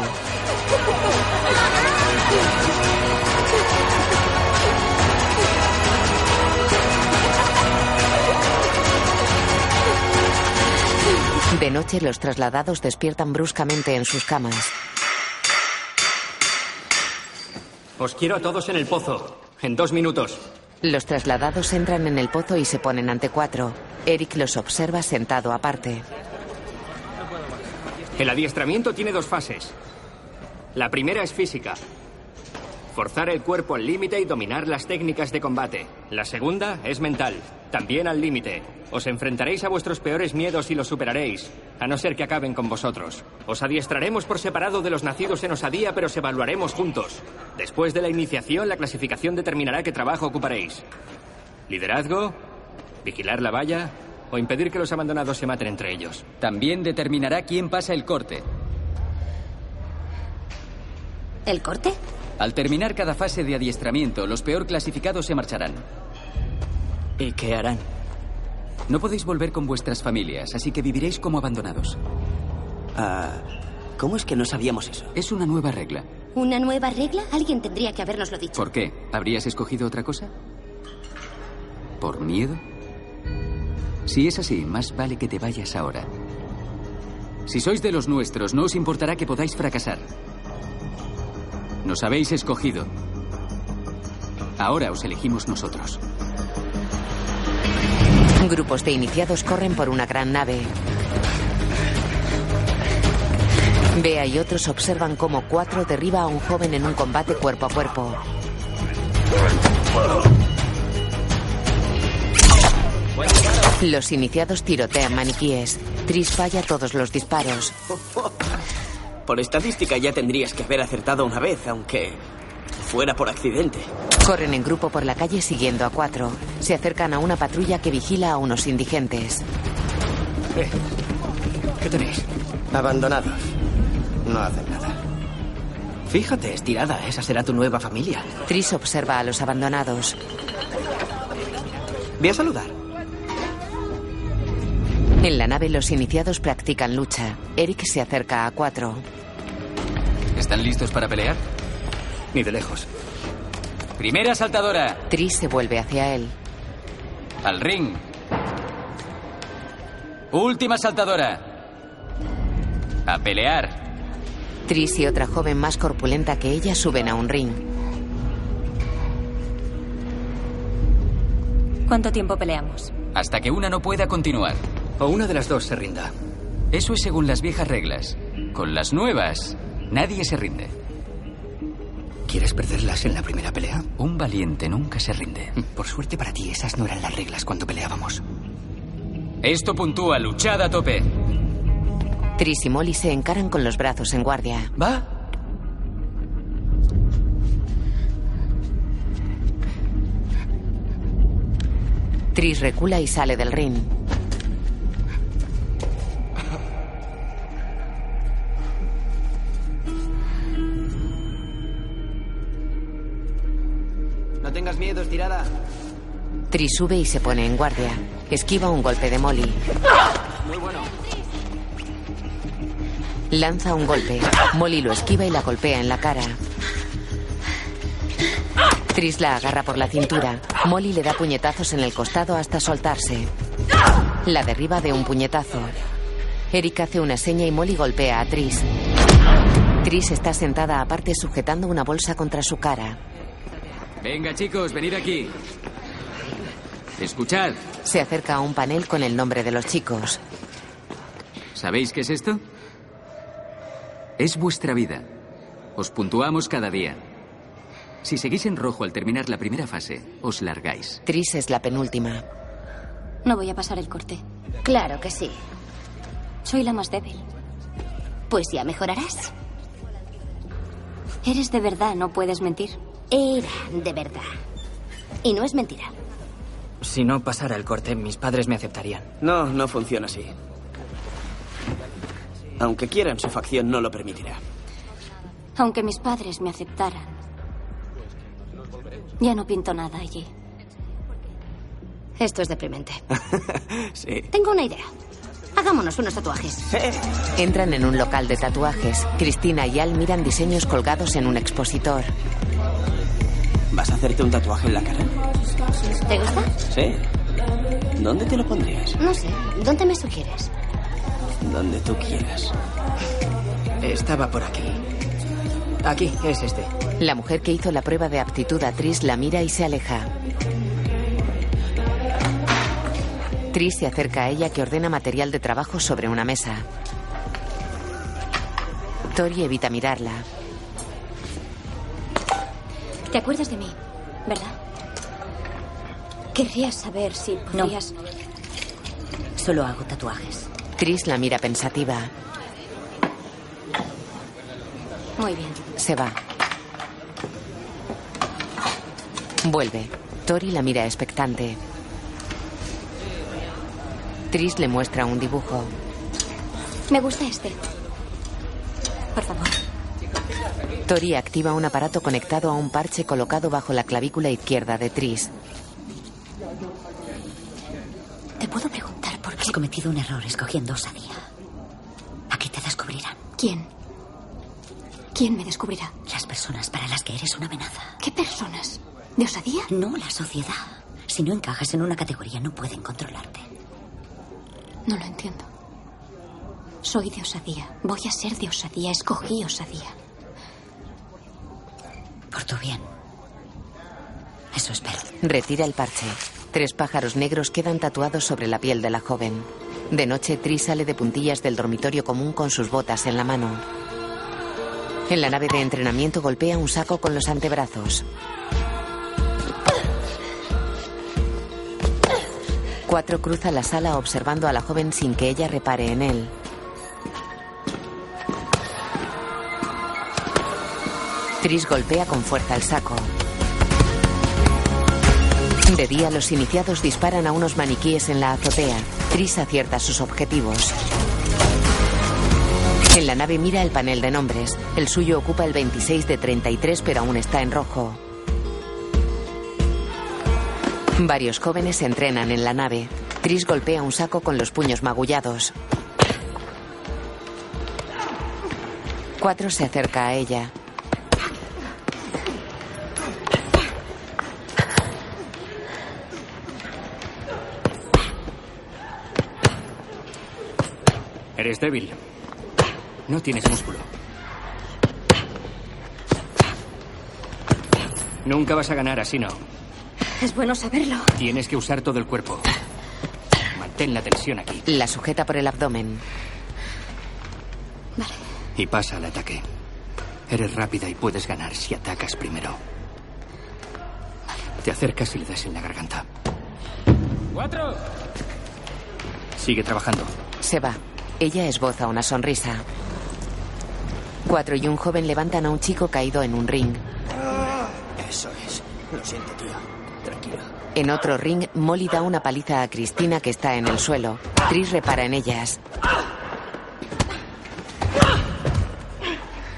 De noche los trasladados despiertan bruscamente en sus camas. Os quiero a todos en el pozo. En dos minutos. Los trasladados entran en el pozo y se ponen ante cuatro. Eric los observa sentado aparte. El adiestramiento tiene dos fases. La primera es física. Forzar el cuerpo al límite y dominar las técnicas de combate. La segunda es mental, también al límite. Os enfrentaréis a vuestros peores miedos y los superaréis, a no ser que acaben con vosotros. Os adiestraremos por separado de los nacidos en Osadía, pero os evaluaremos juntos. Después de la iniciación, la clasificación determinará qué trabajo ocuparéis. Liderazgo, vigilar la valla o impedir que los abandonados se maten entre ellos. También determinará quién pasa el corte. ¿El corte? Al terminar cada fase de adiestramiento, los peor clasificados se marcharán. ¿Y qué harán? No podéis volver con vuestras familias, así que viviréis como abandonados. Ah, ¿Cómo es que no sabíamos eso? Es una nueva regla. ¿Una nueva regla? Alguien tendría que habernoslo dicho. ¿Por qué? ¿Habrías escogido otra cosa? ¿Por miedo? Si es así, más vale que te vayas ahora. Si sois de los nuestros, no os importará que podáis fracasar. Nos habéis escogido. Ahora os elegimos nosotros. Grupos de iniciados corren por una gran nave. Bea y otros observan cómo cuatro derriba a un joven en un combate cuerpo a cuerpo. Los iniciados tirotean maniquíes. Tris falla todos los disparos. Por estadística ya tendrías que haber acertado una vez, aunque fuera por accidente. Corren en grupo por la calle siguiendo a cuatro. Se acercan a una patrulla que vigila a unos indigentes. Eh, ¿Qué tenéis? Abandonados. No hacen nada. Fíjate, estirada, esa será tu nueva familia. Tris observa a los abandonados. Ve a saludar. En la nave los iniciados practican lucha. Eric se acerca a cuatro. ¿Están listos para pelear? Ni de lejos. Primera saltadora. Tris se vuelve hacia él. Al ring. Última saltadora. A pelear. Tris y otra joven más corpulenta que ella suben a un ring. ¿Cuánto tiempo peleamos? Hasta que una no pueda continuar. O una de las dos se rinda. Eso es según las viejas reglas. Con las nuevas, nadie se rinde. ¿Quieres perderlas en la primera pelea? Un valiente nunca se rinde. Por suerte para ti, esas no eran las reglas cuando peleábamos. Esto puntúa luchada a tope. Tris y Molly se encaran con los brazos en guardia. ¿Va? Tris recula y sale del ring. No tengas miedo, estirada. Tris sube y se pone en guardia. Esquiva un golpe de Molly. Muy bueno. Lanza un golpe. Molly lo esquiva y la golpea en la cara. Tris la agarra por la cintura. Molly le da puñetazos en el costado hasta soltarse. La derriba de un puñetazo. Eric hace una seña y Molly golpea a Tris. Tris está sentada aparte sujetando una bolsa contra su cara. Venga, chicos, venid aquí. Escuchad. Se acerca a un panel con el nombre de los chicos. ¿Sabéis qué es esto? Es vuestra vida. Os puntuamos cada día. Si seguís en rojo al terminar la primera fase, os largáis. Tris es la penúltima. No voy a pasar el corte. Claro que sí. Soy la más débil. Pues ya mejorarás. Eres de verdad, no puedes mentir. Era de verdad. Y no es mentira. Si no pasara el corte, mis padres me aceptarían. No, no funciona así. Aunque quieran, su facción no lo permitirá. Aunque mis padres me aceptaran, ya no pinto nada allí. Esto es deprimente. sí. Tengo una idea. Hagámonos unos tatuajes. Entran en un local de tatuajes. Cristina y Al miran diseños colgados en un expositor. ¿Vas a hacerte un tatuaje en la cara? ¿Te gusta? Sí. ¿Dónde te lo pondrías? No sé. ¿Dónde me sugieres? Donde tú quieras. Estaba por aquí. Aquí, es este. La mujer que hizo la prueba de aptitud a Tris la mira y se aleja. Tris se acerca a ella que ordena material de trabajo sobre una mesa. Tori evita mirarla. ¿Te acuerdas de mí? ¿Verdad? Querrías saber si podrías... Solo hago tatuajes. Tris la mira pensativa. Muy bien. Se va. Vuelve. Tori la mira expectante. Tris le muestra un dibujo. Me gusta este. Por favor. Tori activa un aparato conectado a un parche colocado bajo la clavícula izquierda de Tris. ¿Te puedo preguntar por qué? Has cometido un error escogiendo osadía. Aquí te descubrirán. ¿Quién? ¿Quién me descubrirá? Las personas para las que eres una amenaza. ¿Qué personas? ¿De osadía? No, la sociedad. Si no encajas en una categoría, no pueden controlarte. No lo entiendo. Soy de osadía. Voy a ser de osadía. Escogí osadía. Por tu bien. Eso espero. Retira el parche. Tres pájaros negros quedan tatuados sobre la piel de la joven. De noche, Tris sale de puntillas del dormitorio común con sus botas en la mano. En la nave de entrenamiento golpea un saco con los antebrazos. Cuatro cruza la sala observando a la joven sin que ella repare en él. Tris golpea con fuerza el saco. De día, los iniciados disparan a unos maniquíes en la azotea. Tris acierta sus objetivos. En la nave mira el panel de nombres. El suyo ocupa el 26 de 33, pero aún está en rojo. Varios jóvenes se entrenan en la nave. Tris golpea un saco con los puños magullados. Cuatro se acerca a ella. Eres débil. No tienes músculo. Nunca vas a ganar así, no. Es bueno saberlo. Tienes que usar todo el cuerpo. Mantén la tensión aquí. La sujeta por el abdomen. Vale. Y pasa al ataque. Eres rápida y puedes ganar si atacas primero. Te acercas y le das en la garganta. ¡Cuatro! Sigue trabajando. Se va. Ella esboza una sonrisa. Cuatro y un joven levantan a un chico caído en un ring. Eso es. Lo siento, tía. Tranquila. En otro ring, Molly da una paliza a Cristina que está en el suelo. Tris repara en ellas.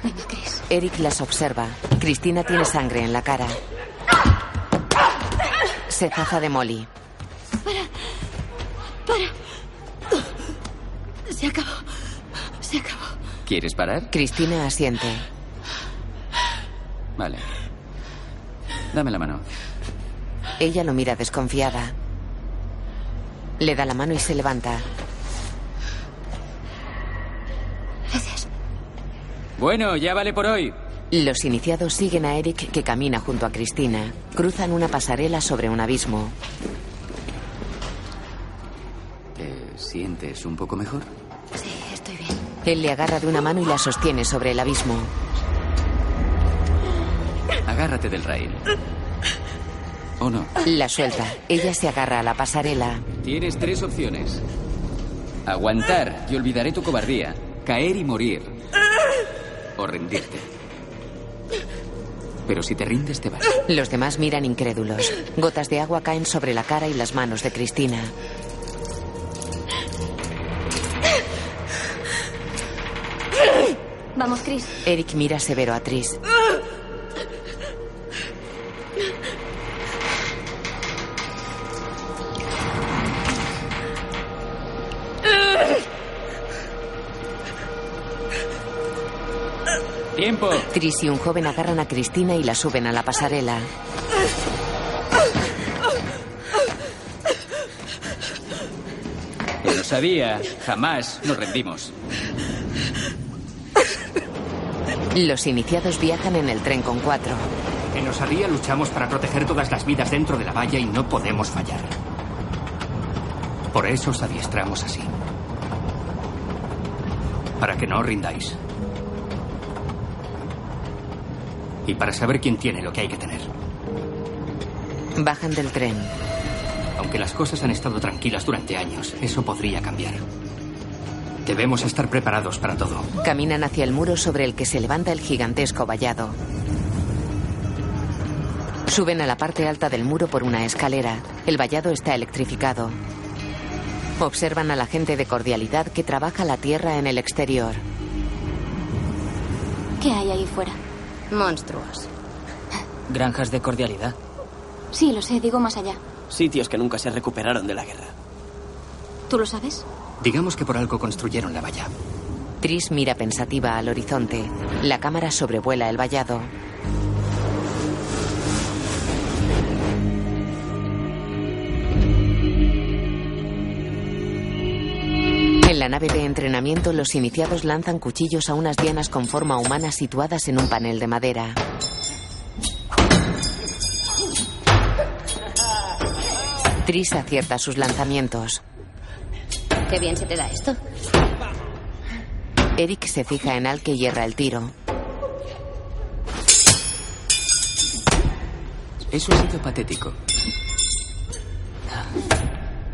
Venga, Chris. Eric las observa. Cristina tiene sangre en la cara. Se zafa de Molly. Para. Se acabó. Se acabó. ¿Quieres parar? Cristina asiente. Vale. Dame la mano. Ella lo mira desconfiada. Le da la mano y se levanta. Gracias. Bueno, ya vale por hoy. Los iniciados siguen a Eric que camina junto a Cristina. Cruzan una pasarela sobre un abismo. Sientes un poco mejor? Sí, estoy bien. Él le agarra de una mano y la sostiene sobre el abismo. Agárrate del rail. ¿O no? La suelta. Ella se agarra a la pasarela. Tienes tres opciones. Aguantar y olvidaré tu cobardía. Caer y morir. O rendirte. Pero si te rindes, te vas. Los demás miran incrédulos. Gotas de agua caen sobre la cara y las manos de Cristina. Vamos, Chris. Eric mira severo a Tris. ¡Tiempo! Tris y un joven agarran a Cristina y la suben a la pasarela. Lo sabía. Jamás nos rendimos. Los iniciados viajan en el tren con cuatro. En Osadía luchamos para proteger todas las vidas dentro de la valla y no podemos fallar. Por eso os adiestramos así. Para que no os rindáis. Y para saber quién tiene lo que hay que tener. Bajan del tren. Aunque las cosas han estado tranquilas durante años, eso podría cambiar. Debemos estar preparados para todo. Caminan hacia el muro sobre el que se levanta el gigantesco vallado. Suben a la parte alta del muro por una escalera. El vallado está electrificado. Observan a la gente de cordialidad que trabaja la tierra en el exterior. ¿Qué hay ahí fuera? Monstruos. Granjas de cordialidad. Sí, lo sé, digo más allá. Sitios que nunca se recuperaron de la guerra. ¿Tú lo sabes? Digamos que por algo construyeron la valla. Tris mira pensativa al horizonte. La cámara sobrevuela el vallado. En la nave de entrenamiento, los iniciados lanzan cuchillos a unas dianas con forma humana situadas en un panel de madera. Tris acierta sus lanzamientos. Qué bien se te da esto. Eric se fija en Al que hierra el tiro. Eso ha sido patético.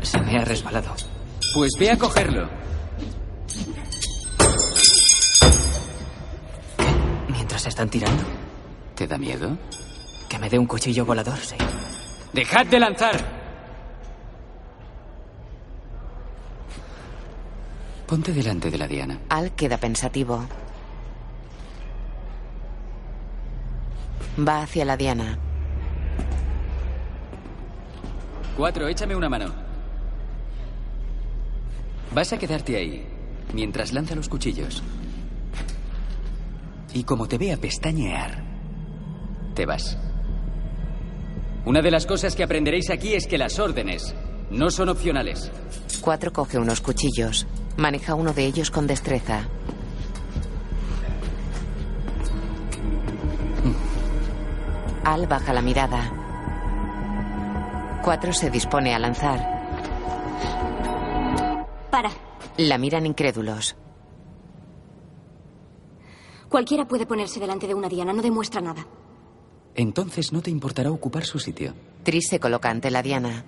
Se me ha resbalado. Pues ve a cogerlo. Mientras están tirando. ¿Te da miedo? Que me dé un cuchillo volador, sí. ¡Dejad de lanzar! Ponte delante de la diana. Al queda pensativo. Va hacia la diana. Cuatro, échame una mano. Vas a quedarte ahí mientras lanza los cuchillos. Y como te vea pestañear, te vas. Una de las cosas que aprenderéis aquí es que las órdenes no son opcionales. Cuatro coge unos cuchillos. Maneja uno de ellos con destreza. Al baja la mirada. Cuatro se dispone a lanzar. Para. La miran incrédulos. Cualquiera puede ponerse delante de una diana, no demuestra nada. Entonces no te importará ocupar su sitio. Tris se coloca ante la diana.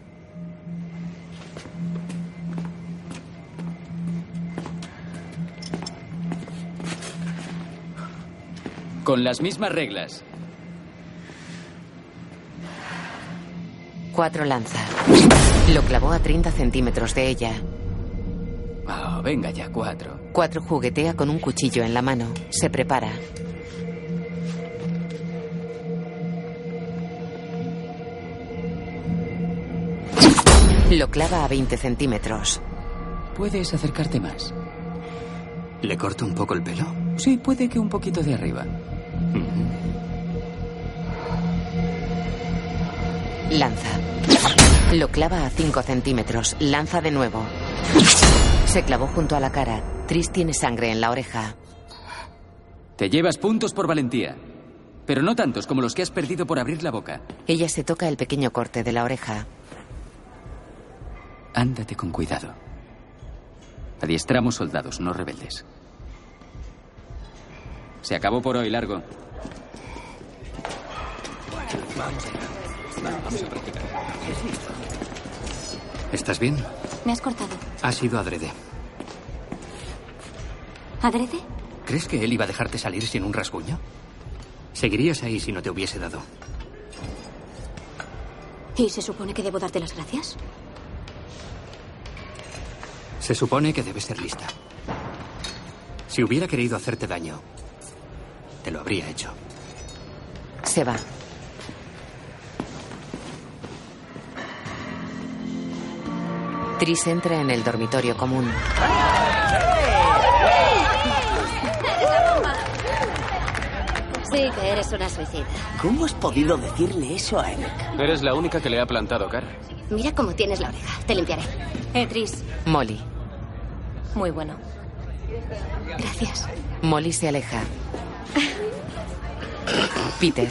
Con las mismas reglas. Cuatro lanza. Lo clavó a 30 centímetros de ella. Oh, venga ya, cuatro. Cuatro juguetea con un cuchillo en la mano. Se prepara. Lo clava a 20 centímetros. ¿Puedes acercarte más? ¿Le corto un poco el pelo? Sí, puede que un poquito de arriba. Lanza. Lo clava a 5 centímetros. Lanza de nuevo. Se clavó junto a la cara. Tris tiene sangre en la oreja. Te llevas puntos por valentía. Pero no tantos como los que has perdido por abrir la boca. Ella se toca el pequeño corte de la oreja. Ándate con cuidado. Adiestramos soldados, no rebeldes. Se acabó por hoy, largo. ¿Estás bien? Me has cortado. Ha sido adrede. ¿Adrede? ¿Crees que él iba a dejarte salir sin un rasguño? Seguirías ahí si no te hubiese dado. ¿Y se supone que debo darte las gracias? Se supone que debes ser lista. Si hubiera querido hacerte daño, te lo habría hecho. Se va. Tris entra en el dormitorio común. Sí, que eres una suicida. ¿Cómo has podido decirle eso a Eric? Eres la única que le ha plantado cara. Mira cómo tienes la oreja. Te limpiaré. Eh, Tris. Molly. Muy bueno. Gracias. Molly se aleja. Peter.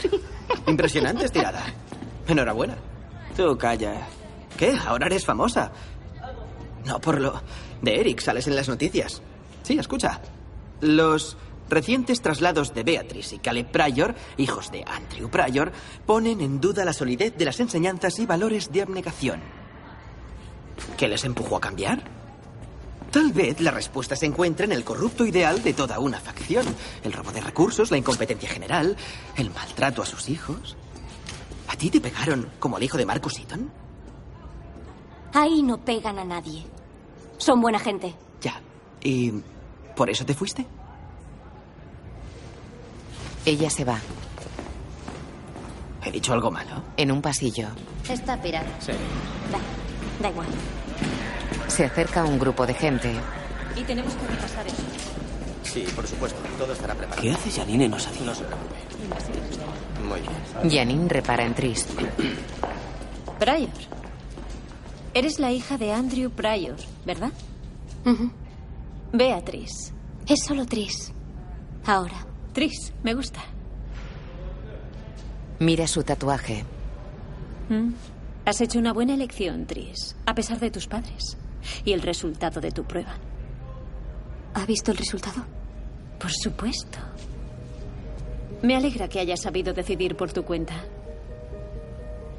Impresionante estirada. Enhorabuena. Tú calla. ¿Qué? Ahora eres famosa. No por lo de Eric sales en las noticias. Sí, escucha. Los recientes traslados de Beatrice y Caleb Pryor, hijos de Andrew Pryor, ponen en duda la solidez de las enseñanzas y valores de abnegación. ¿Qué les empujó a cambiar? Tal vez la respuesta se encuentre en el corrupto ideal de toda una facción. El robo de recursos, la incompetencia general, el maltrato a sus hijos. ¿A ti te pegaron como al hijo de Marcus Eaton? Ahí no pegan a nadie. Son buena gente. Ya. ¿Y por eso te fuiste? Ella se va. ¿He dicho algo malo? En un pasillo. Está pirata. Sí. Da, da igual. Se acerca un grupo de gente. Y tenemos que repasar eso. Sí, por supuesto. Todo estará preparado. ¿Qué hace Janine en Osadía? No se preocupe. Muy bien. Janine repara en Tris. Pryor. Eres la hija de Andrew Pryor, ¿verdad? Beatriz. Es solo Tris. Ahora. Tris, me gusta. Mira su tatuaje. Mm. Has hecho una buena elección, Tris, a pesar de tus padres. Y el resultado de tu prueba. ¿Ha visto el resultado? Por supuesto. Me alegra que hayas sabido decidir por tu cuenta.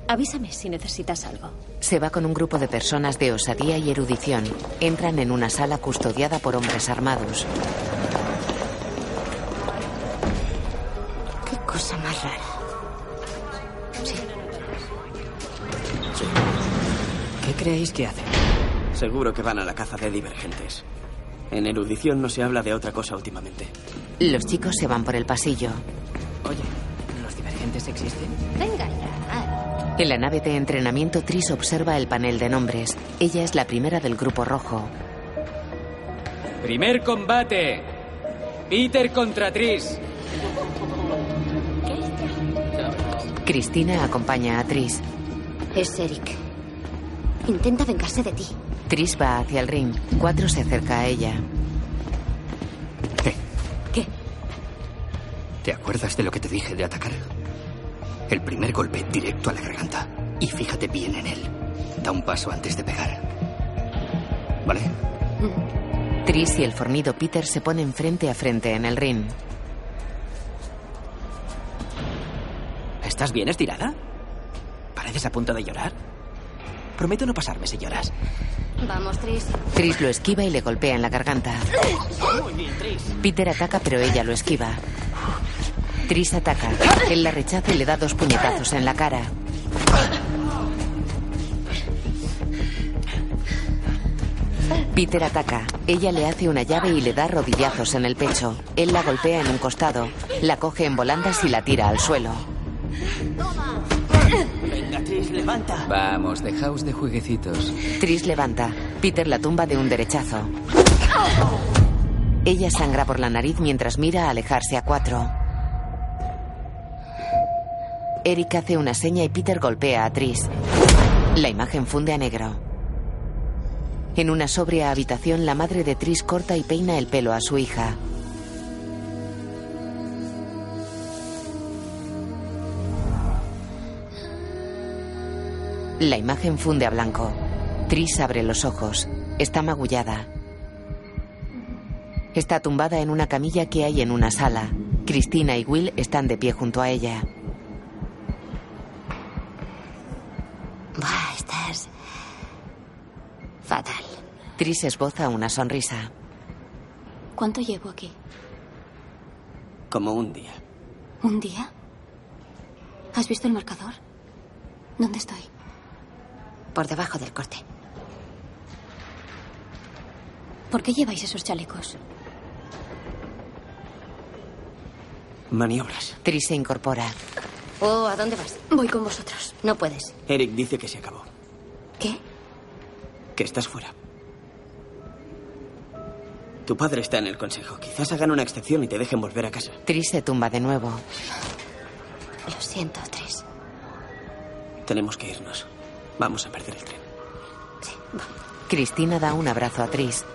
Avísame si necesitas algo. Se va con un grupo de personas de osadía y erudición. Entran en una sala custodiada por hombres armados. Qué cosa más rara. ¿Qué creéis que hacen? Seguro que van a la caza de divergentes. En erudición no se habla de otra cosa últimamente. Los chicos se van por el pasillo. Oye, ¿los divergentes existen? Venga ya. En la nave de entrenamiento, Tris observa el panel de nombres. Ella es la primera del grupo rojo. Primer combate. Peter contra Tris. Cristina acompaña a Tris. Es Eric. Intenta vengarse de ti. Tris va hacia el ring. Cuatro se acerca a ella. ¿Qué? ¿Te acuerdas de lo que te dije de atacar? El primer golpe directo a la garganta. Y fíjate bien en él. Da un paso antes de pegar. ¿Vale? Tris y el fornido Peter se ponen frente a frente en el ring. ¿Estás bien estirada? ¿Pareces a punto de llorar? Prometo no pasarme si lloras. Vamos, Tris. Tris lo esquiva y le golpea en la garganta. Muy bien, Tris. Peter ataca, pero ella lo esquiva. Tris ataca. Él la rechaza y le da dos puñetazos en la cara. Peter ataca. Ella le hace una llave y le da rodillazos en el pecho. Él la golpea en un costado. La coge en volandas y la tira al suelo. Venga, Tris, levanta. Vamos, dejaos de jueguecitos. Tris levanta. Peter la tumba de un derechazo. Ella sangra por la nariz mientras mira a alejarse a cuatro. Eric hace una seña y Peter golpea a Tris. La imagen funde a negro. En una sobria habitación, la madre de Tris corta y peina el pelo a su hija. La imagen funde a blanco. Tris abre los ojos. Está magullada. Está tumbada en una camilla que hay en una sala. Cristina y Will están de pie junto a ella. Buah, estás. fatal. Tris esboza una sonrisa. ¿Cuánto llevo aquí? Como un día. ¿Un día? ¿Has visto el marcador? ¿Dónde estoy? Por debajo del corte. ¿Por qué lleváis esos chalecos? Maniobras. Tris se incorpora. Oh, ¿a dónde vas? Voy con vosotros. No puedes. Eric dice que se acabó. ¿Qué? Que estás fuera. Tu padre está en el consejo. Quizás hagan una excepción y te dejen volver a casa. Tris se tumba de nuevo. Lo siento, Tris. Tenemos que irnos. Vamos a perder el tren. Cristina da un abrazo a Tris.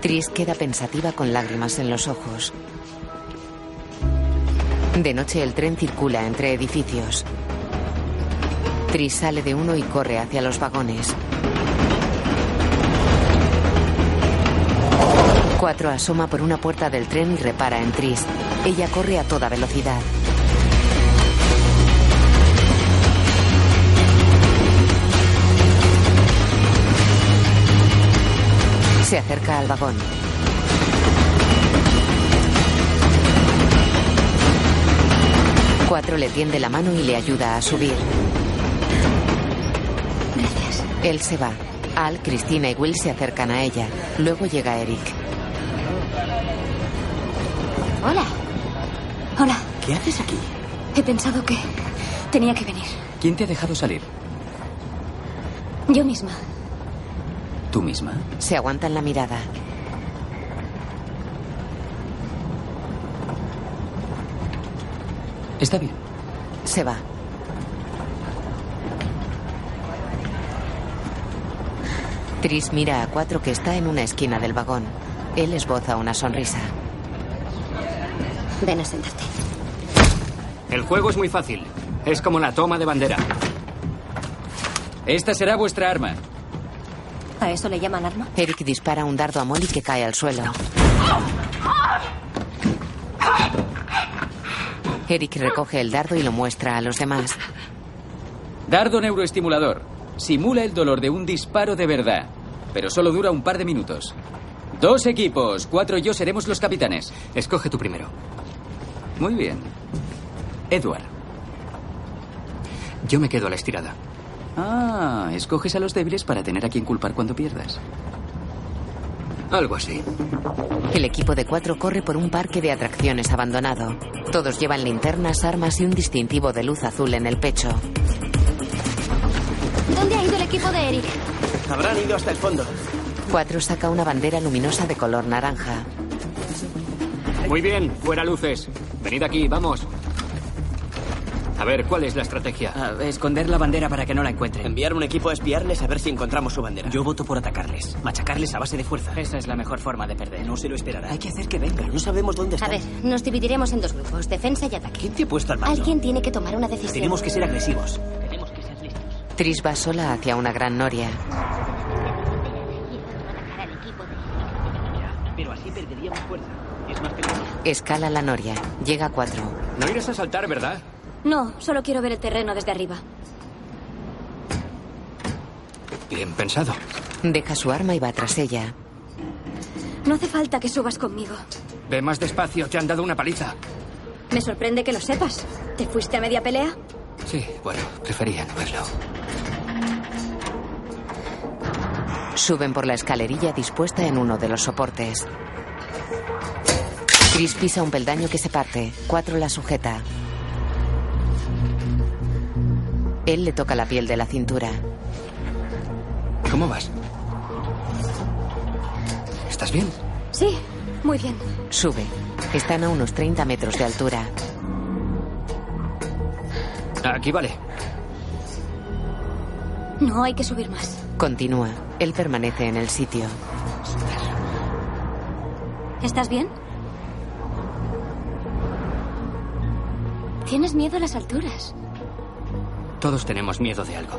Tris queda pensativa con lágrimas en los ojos. De noche el tren circula entre edificios. Tris sale de uno y corre hacia los vagones. Cuatro asoma por una puerta del tren y repara en Tris. Ella corre a toda velocidad. Se acerca al vagón. Cuatro le tiende la mano y le ayuda a subir. Gracias. Él se va. Al, Cristina y Will se acercan a ella. Luego llega Eric. Hola. Hola. ¿Qué haces aquí? He pensado que tenía que venir. ¿Quién te ha dejado salir? Yo misma. ¿Tú misma? Se aguantan la mirada. Está bien. Se va. Tris mira a Cuatro que está en una esquina del vagón. Él esboza una sonrisa. Ven a sentarte. El juego es muy fácil. Es como la toma de bandera. Esta será vuestra arma. ¿A eso le llaman arma? Eric dispara un dardo a Molly que cae al suelo. Eric recoge el dardo y lo muestra a los demás. Dardo neuroestimulador. Simula el dolor de un disparo de verdad, pero solo dura un par de minutos. Dos equipos, cuatro y yo seremos los capitanes. Escoge tú primero. Muy bien. Edward. Yo me quedo a la estirada. Ah, escoges a los débiles para tener a quien culpar cuando pierdas. Algo así. El equipo de cuatro corre por un parque de atracciones abandonado. Todos llevan linternas, armas y un distintivo de luz azul en el pecho. ¿Dónde ha ido el equipo de Eric? Habrán ido hasta el fondo. Cuatro saca una bandera luminosa de color naranja. Muy bien, fuera luces. Venid aquí, vamos. A ver, ¿cuál es la estrategia? Esconder la bandera para que no la encuentren. Enviar un equipo a espiarles a ver si encontramos su bandera. Yo voto por atacarles. Machacarles a base de fuerza. Esa es la mejor forma de perder. No se lo esperará. Hay que hacer que vengan. No sabemos dónde A están. ver, nos dividiremos en dos grupos, defensa y ataque. ¿Quién te ha puesto al mando? Alguien tiene que tomar una decisión. Tenemos que ser agresivos. Tris va sola hacia una gran noria. Pero así perderíamos fuerza. Es más peligroso. Escala la noria. Llega a cuatro. No irás a saltar, ¿verdad? No, solo quiero ver el terreno desde arriba. Bien pensado. Deja su arma y va tras ella. No hace falta que subas conmigo. Ve más despacio, te han dado una paliza. Me sorprende que lo sepas. ¿Te fuiste a media pelea? Sí, bueno, prefería no verlo. Suben por la escalerilla dispuesta en uno de los soportes. Chris pisa un peldaño que se parte. Cuatro la sujeta. Él le toca la piel de la cintura. ¿Cómo vas? ¿Estás bien? Sí, muy bien. Sube. Están a unos 30 metros de altura. Aquí vale. No hay que subir más. Continúa. Él permanece en el sitio. ¿Estás bien? Tienes miedo a las alturas. Todos tenemos miedo de algo.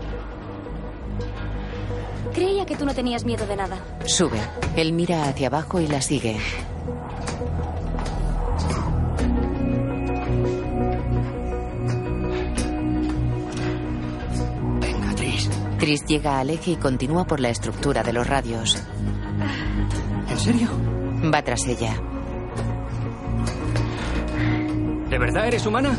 Creía que tú no tenías miedo de nada. Sube. Él mira hacia abajo y la sigue. Venga, Tris. Tris llega al eje y continúa por la estructura de los radios. ¿En serio? Va tras ella. ¿De verdad eres humana?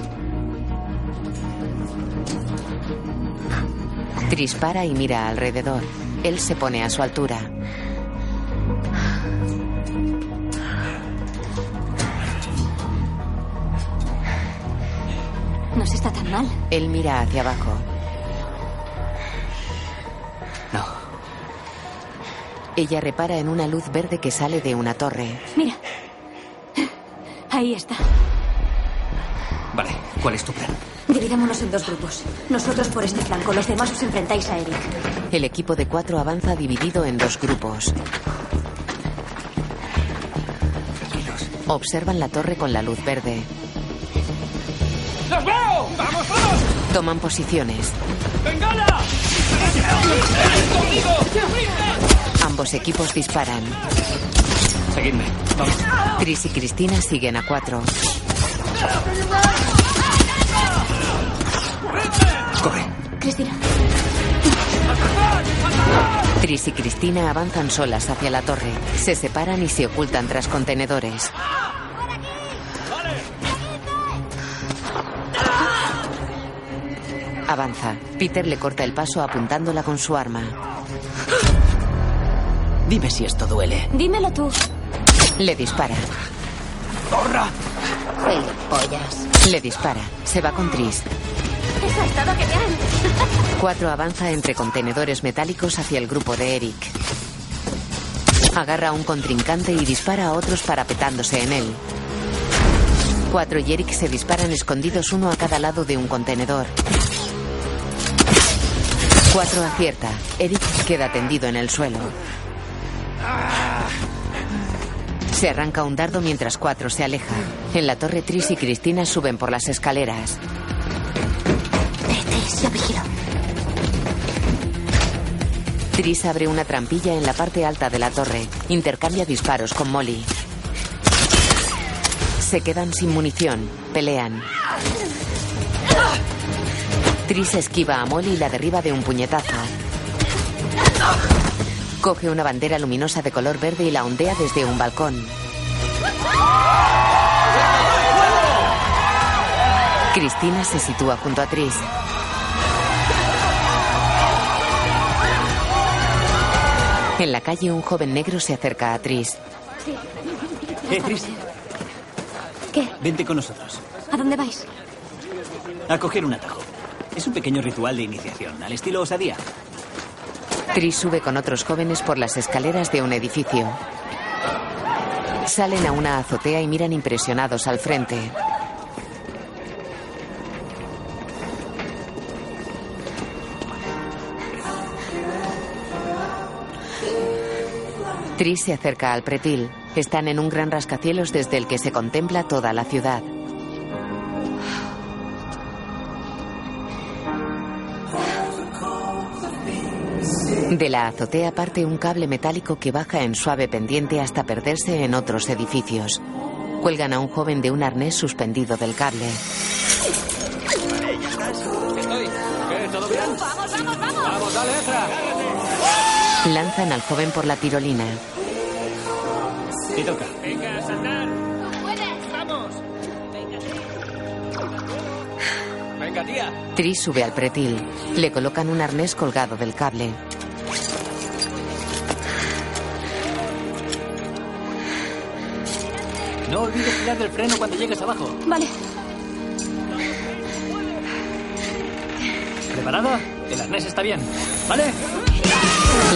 Tris para y mira alrededor. Él se pone a su altura. No se está tan mal. Él mira hacia abajo. No. Ella repara en una luz verde que sale de una torre. Mira. Ahí está. Vale, ¿cuál es tu plan? Dividámonos en dos grupos. Nosotros por este flanco, los demás os enfrentáis a Eric. El equipo de cuatro avanza dividido en dos grupos. Observan la torre con la luz verde. ¡Los veo! ¡Vamos, vamos! Toman posiciones. ¡Bengala! ¡Conmigo! Ambos equipos disparan. Seguidme. Vamos. Chris y Cristina siguen a cuatro. Cristina. Tris y Cristina avanzan solas hacia la torre. Se separan y se ocultan tras contenedores. Avanza. Peter le corta el paso apuntándola con su arma. Dime si esto duele. Dímelo tú. Le dispara. ¡Corra! Pollas. Le dispara. Se va con Tris. Eso ha estado. Cuatro avanza entre contenedores metálicos hacia el grupo de Eric. Agarra a un contrincante y dispara a otros parapetándose en él. Cuatro y Eric se disparan escondidos uno a cada lado de un contenedor. Cuatro acierta. Eric queda tendido en el suelo. Se arranca un dardo mientras cuatro se aleja. En la torre Tris y Cristina suben por las escaleras. Tris, abre una trampilla en la parte alta de la torre. Intercambia disparos con Molly. Se quedan sin munición. Pelean. Tris esquiva a Molly y la derriba de un puñetazo. Coge una bandera luminosa de color verde y la ondea desde un balcón. Cristina se sitúa junto a Tris. En la calle un joven negro se acerca a Tris. Eh, Tris, ¿Qué? vente con nosotros. ¿A dónde vais? A coger un atajo. Es un pequeño ritual de iniciación, al estilo osadía. Tris sube con otros jóvenes por las escaleras de un edificio. Salen a una azotea y miran impresionados al frente. Tris se acerca al pretil. Están en un gran rascacielos desde el que se contempla toda la ciudad. De la azotea parte un cable metálico que baja en suave pendiente hasta perderse en otros edificios. Cuelgan a un joven de un arnés suspendido del cable. Estoy. ¿Qué? ¿Todo bien? Vamos, vamos, vamos. Vamos, dale, extra. Lanzan al joven por la tirolina. Te toca. Venga, a saltar. Puedes. Vamos. Venga, tía. Tris sube al pretil. Le colocan un arnés colgado del cable. No olvides tirar del freno cuando llegues abajo. Vale. ¿Preparada? El arnés está bien. ¿Vale?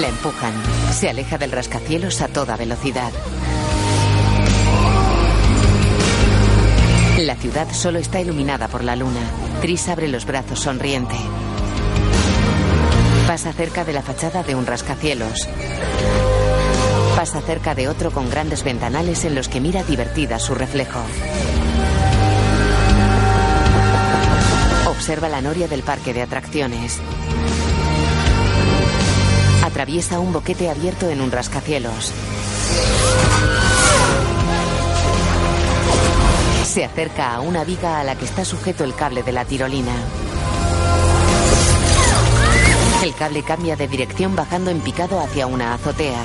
La empujan. Se aleja del rascacielos a toda velocidad. La ciudad solo está iluminada por la luna. Tris abre los brazos sonriente. Pasa cerca de la fachada de un rascacielos. Pasa cerca de otro con grandes ventanales en los que mira divertida su reflejo. Observa la noria del parque de atracciones. Atraviesa un boquete abierto en un rascacielos. Se acerca a una viga a la que está sujeto el cable de la tirolina. El cable cambia de dirección bajando en picado hacia una azotea.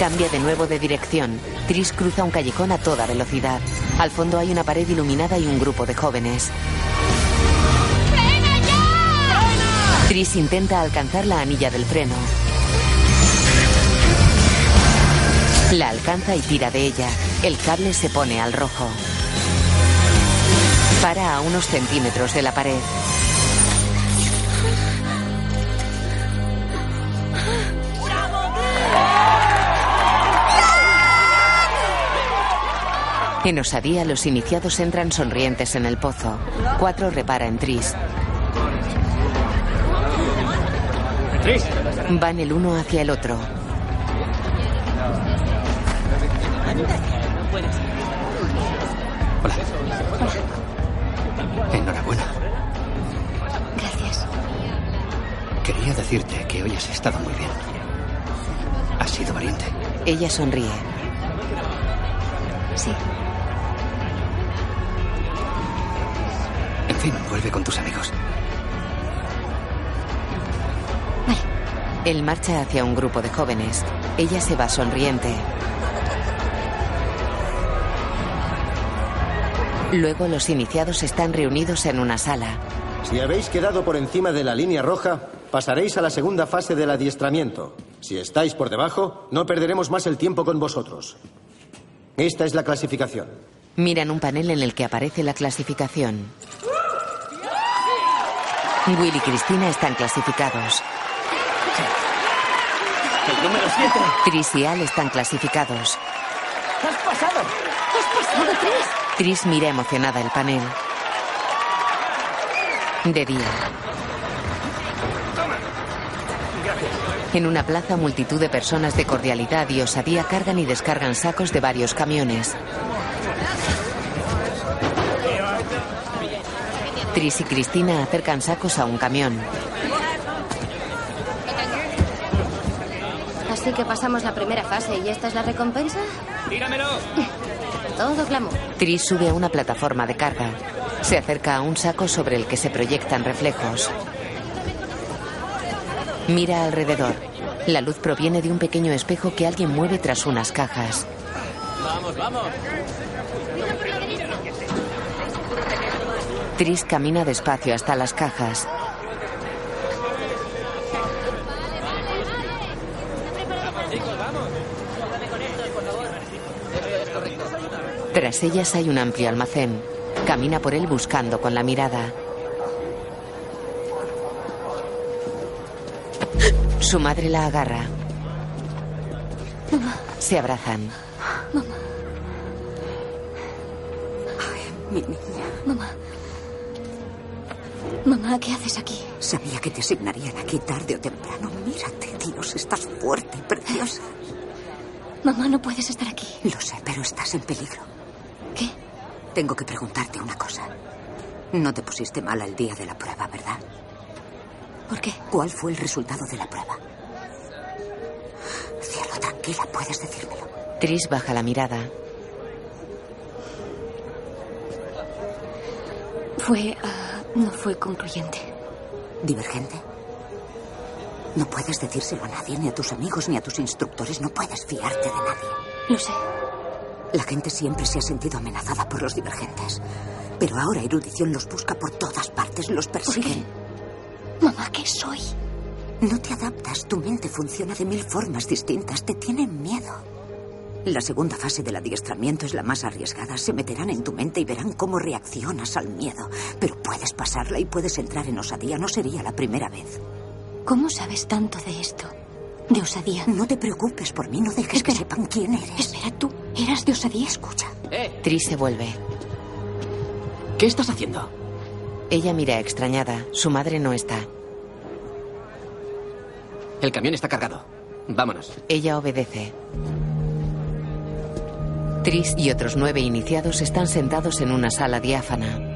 Cambia de nuevo de dirección. Tris cruza un callejón a toda velocidad. Al fondo hay una pared iluminada y un grupo de jóvenes. Tris intenta alcanzar la anilla del freno. La alcanza y tira de ella. El cable se pone al rojo. Para a unos centímetros de la pared. En Osadía, los iniciados entran sonrientes en el pozo. Cuatro repara en Tris. Van el uno hacia el otro. Enhorabuena. Gracias. Quería decirte que hoy has estado muy bien. Has sido valiente. Ella sonríe. Sí. En fin, vuelve con tus amigos. Él marcha hacia un grupo de jóvenes. Ella se va sonriente. Luego los iniciados están reunidos en una sala. Si habéis quedado por encima de la línea roja, pasaréis a la segunda fase del adiestramiento. Si estáis por debajo, no perderemos más el tiempo con vosotros. Esta es la clasificación. Miran un panel en el que aparece la clasificación. Will y Cristina están clasificados. El número 7. Tris y Al están clasificados. ¡Has pasado! ¡Has pasado, Tris! Tris mira emocionada el panel. De día. En una plaza, multitud de personas de cordialidad y osadía cargan y descargan sacos de varios camiones. Tris y Cristina acercan sacos a un camión. Así que pasamos la primera fase y esta es la recompensa. ¡Tíramelo! Todo glamour. Tris sube a una plataforma de carga. Se acerca a un saco sobre el que se proyectan reflejos. Mira alrededor. La luz proviene de un pequeño espejo que alguien mueve tras unas cajas. ¡Vamos, vamos! Tris camina despacio hasta las cajas. Tras ellas hay un amplio almacén. Camina por él buscando con la mirada. Su madre la agarra. Mamá, Se abrazan. mamá, Mi niña, mamá. Mamá, ¿qué haces aquí? sabía que te asignarían aquí tarde o temprano. Mírate, Dios, estás fuerte y preciosa. Mamá, no puedes estar aquí. Lo sé, pero estás en peligro. ¿Qué? Tengo que preguntarte una cosa. No te pusiste mal el día de la prueba, ¿verdad? ¿Por qué? ¿Cuál fue el resultado de la prueba? Cielo, tranquila, puedes decírmelo. Tris baja la mirada. Fue. ah, no fue concluyente. ¿Divergente? No puedes decírselo a nadie, ni a tus amigos, ni a tus instructores. No puedes fiarte de nadie. Lo sé. La gente siempre se ha sentido amenazada por los divergentes. Pero ahora erudición los busca por todas partes, los persiguen. Mamá, ¿qué soy? No te adaptas, tu mente funciona de mil formas distintas, te tienen miedo. La segunda fase del adiestramiento es la más arriesgada. Se meterán en tu mente y verán cómo reaccionas al miedo. Pero puedes pasarla y puedes entrar en osadía. No sería la primera vez. ¿Cómo sabes tanto de esto? De osadía. No te preocupes por mí, no dejes que sepan quién eres. Espera, tú eras de osadía. Escucha. Tris se vuelve. ¿Qué estás haciendo? Ella mira extrañada. Su madre no está. El camión está cargado. Vámonos. Ella obedece. Tris y otros nueve iniciados están sentados en una sala diáfana.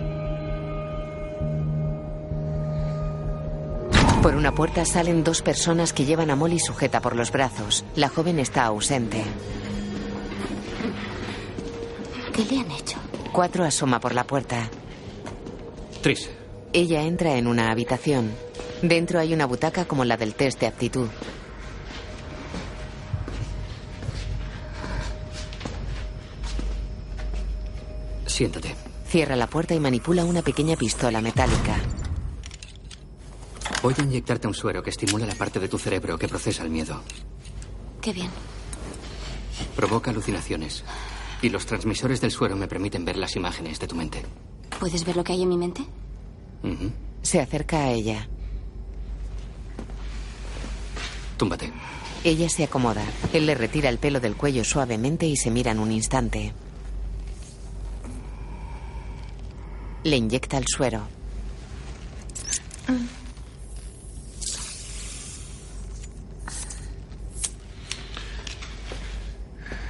Por una puerta salen dos personas que llevan a Molly sujeta por los brazos. La joven está ausente. ¿Qué le han hecho? Cuatro asoma por la puerta. Tris, Ella entra en una habitación. Dentro hay una butaca como la del test de aptitud. siéntate. Cierra la puerta y manipula una pequeña pistola metálica. Voy a inyectarte un suero que estimula la parte de tu cerebro que procesa el miedo. Qué bien. Provoca alucinaciones. Y los transmisores del suero me permiten ver las imágenes de tu mente. ¿Puedes ver lo que hay en mi mente? Se acerca a ella. Túmbate. Ella se acomoda. Él le retira el pelo del cuello suavemente y se miran un instante. Le inyecta el suero.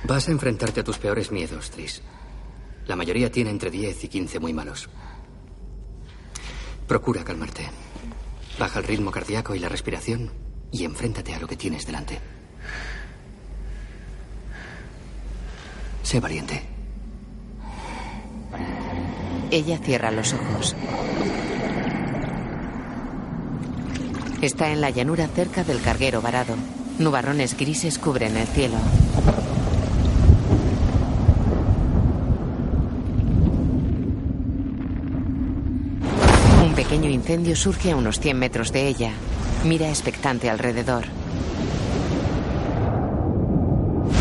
Vas a enfrentarte a tus peores miedos, Tris. La mayoría tiene entre 10 y 15 muy malos. Procura calmarte. Baja el ritmo cardíaco y la respiración y enfréntate a lo que tienes delante. Sé valiente. Ella cierra los ojos. Está en la llanura cerca del carguero varado. Nubarrones grises cubren el cielo. Un pequeño incendio surge a unos 100 metros de ella. Mira expectante alrededor.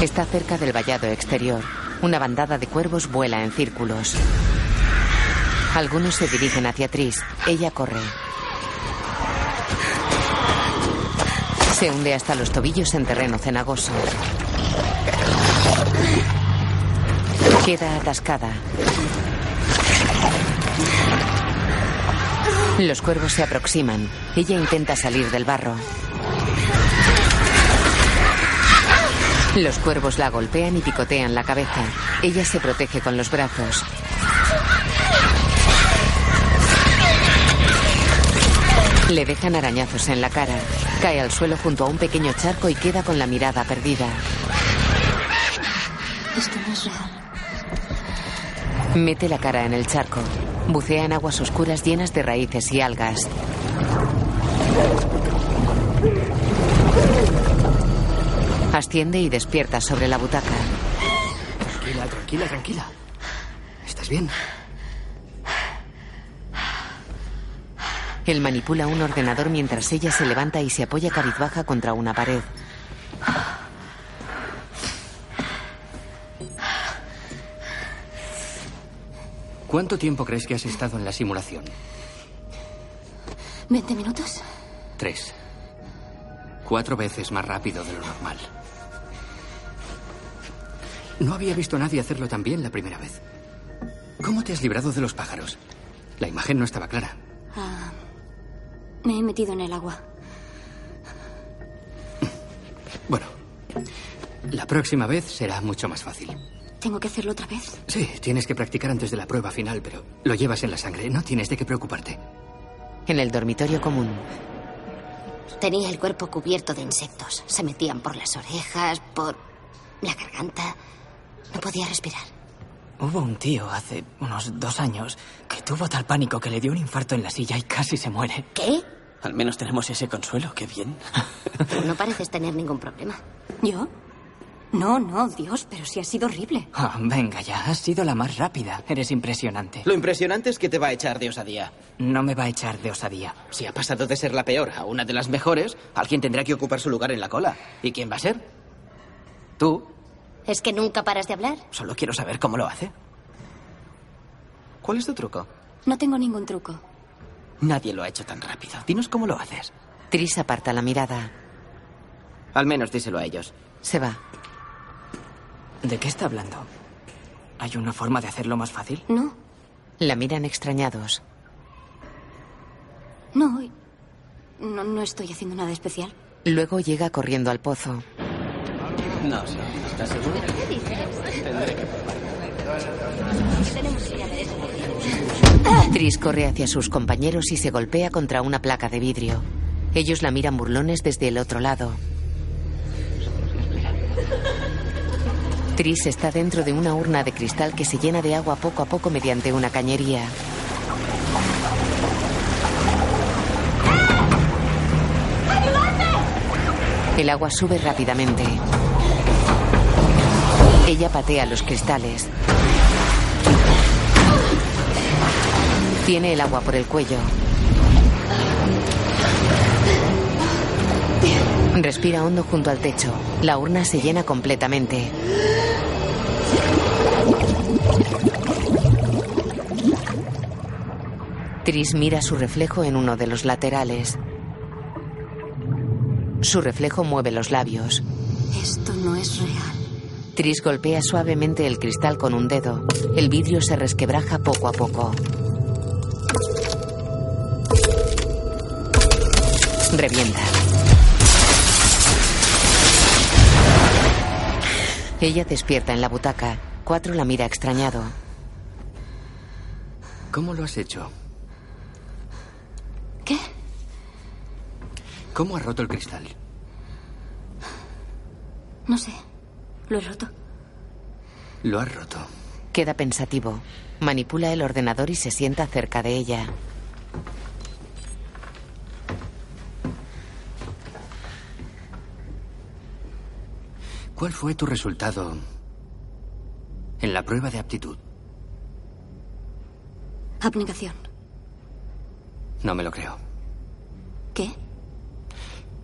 Está cerca del vallado exterior. Una bandada de cuervos vuela en círculos. Algunos se dirigen hacia Tris. Ella corre. Se hunde hasta los tobillos en terreno cenagoso. Queda atascada. Los cuervos se aproximan. Ella intenta salir del barro. Los cuervos la golpean y picotean la cabeza. Ella se protege con los brazos. Le dejan arañazos en la cara. Cae al suelo junto a un pequeño charco y queda con la mirada perdida. Esto no es real. Mete la cara en el charco. Bucea en aguas oscuras llenas de raíces y algas. Asciende y despierta sobre la butaca. Tranquila, tranquila, tranquila. ¿Estás bien? Él manipula un ordenador mientras ella se levanta y se apoya cabizbaja contra una pared. ¿Cuánto tiempo crees que has estado en la simulación? ¿20 minutos? Tres. Cuatro veces más rápido de lo normal. No había visto a nadie hacerlo tan bien la primera vez. ¿Cómo te has librado de los pájaros? La imagen no estaba clara. Ah, me he metido en el agua. Bueno, la próxima vez será mucho más fácil. ¿Tengo que hacerlo otra vez? Sí, tienes que practicar antes de la prueba final, pero lo llevas en la sangre. No tienes de qué preocuparte. En el dormitorio común, Tenía el cuerpo cubierto de insectos. Se metían por las orejas, por la garganta. No podía respirar. Hubo un tío hace unos dos años que tuvo tal pánico que le dio un infarto en la silla y casi se muere. ¿Qué? Al menos tenemos ese consuelo, qué bien. No pareces tener ningún problema. ¿Yo? No, no, Dios, pero sí ha sido horrible. Ah, venga ya, has sido la más rápida. Eres impresionante. Lo impresionante es que te va a echar de osadía. No me va a echar de osadía. Si ha pasado de ser la peor a una de las mejores, alguien tendrá que ocupar su lugar en la cola. ¿Y quién va a ser? Tú. ¿Es que nunca paras de hablar? Solo quiero saber cómo lo hace. ¿Cuál es tu truco? No tengo ningún truco. Nadie lo ha hecho tan rápido. Dinos cómo lo haces. Tris aparta la mirada. Al menos díselo a ellos. Se va. ¿De qué está hablando? ¿Hay una forma de hacerlo más fácil? No, La miran extrañados. no. No, no estoy haciendo nada especial. Luego llega corriendo al pozo. No sé. ¿Estás seguro? Tendré que Tris corre hacia sus compañeros y se golpea contra una placa de vidrio. Ellos la miran burlones desde el otro lado. Tris está dentro de una urna de cristal que se llena de agua poco a poco mediante una cañería. El agua sube rápidamente. Ella patea los cristales. Tiene el agua por el cuello. Respira hondo junto al techo. La urna se llena completamente. Tris mira su reflejo en uno de los laterales. Su reflejo mueve los labios. Esto no es real. Tris golpea suavemente el cristal con un dedo. El vidrio se resquebraja poco a poco. Revienta. Ella despierta en la butaca. Cuatro la mira extrañado. ¿Cómo lo has hecho? ¿Qué? ¿Cómo has roto el cristal? No sé. Lo he roto. Lo has roto. Queda pensativo. Manipula el ordenador y se sienta cerca de ella. ¿Cuál fue tu resultado en la prueba de aptitud? Abnegación. No me lo creo. ¿Qué?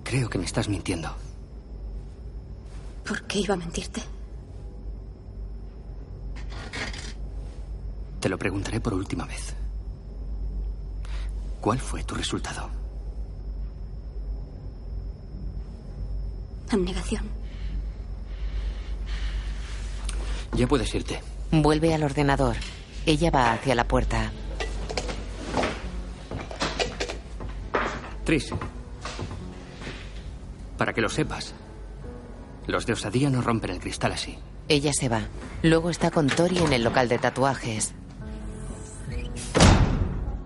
Creo que me estás mintiendo. ¿Por qué iba a mentirte? Te lo preguntaré por última vez. ¿Cuál fue tu resultado? Abnegación. Ya puedes irte. Vuelve al ordenador. Ella va hacia la puerta. Tris. Para que lo sepas, los de osadía no rompen el cristal así. Ella se va. Luego está con Tori en el local de tatuajes.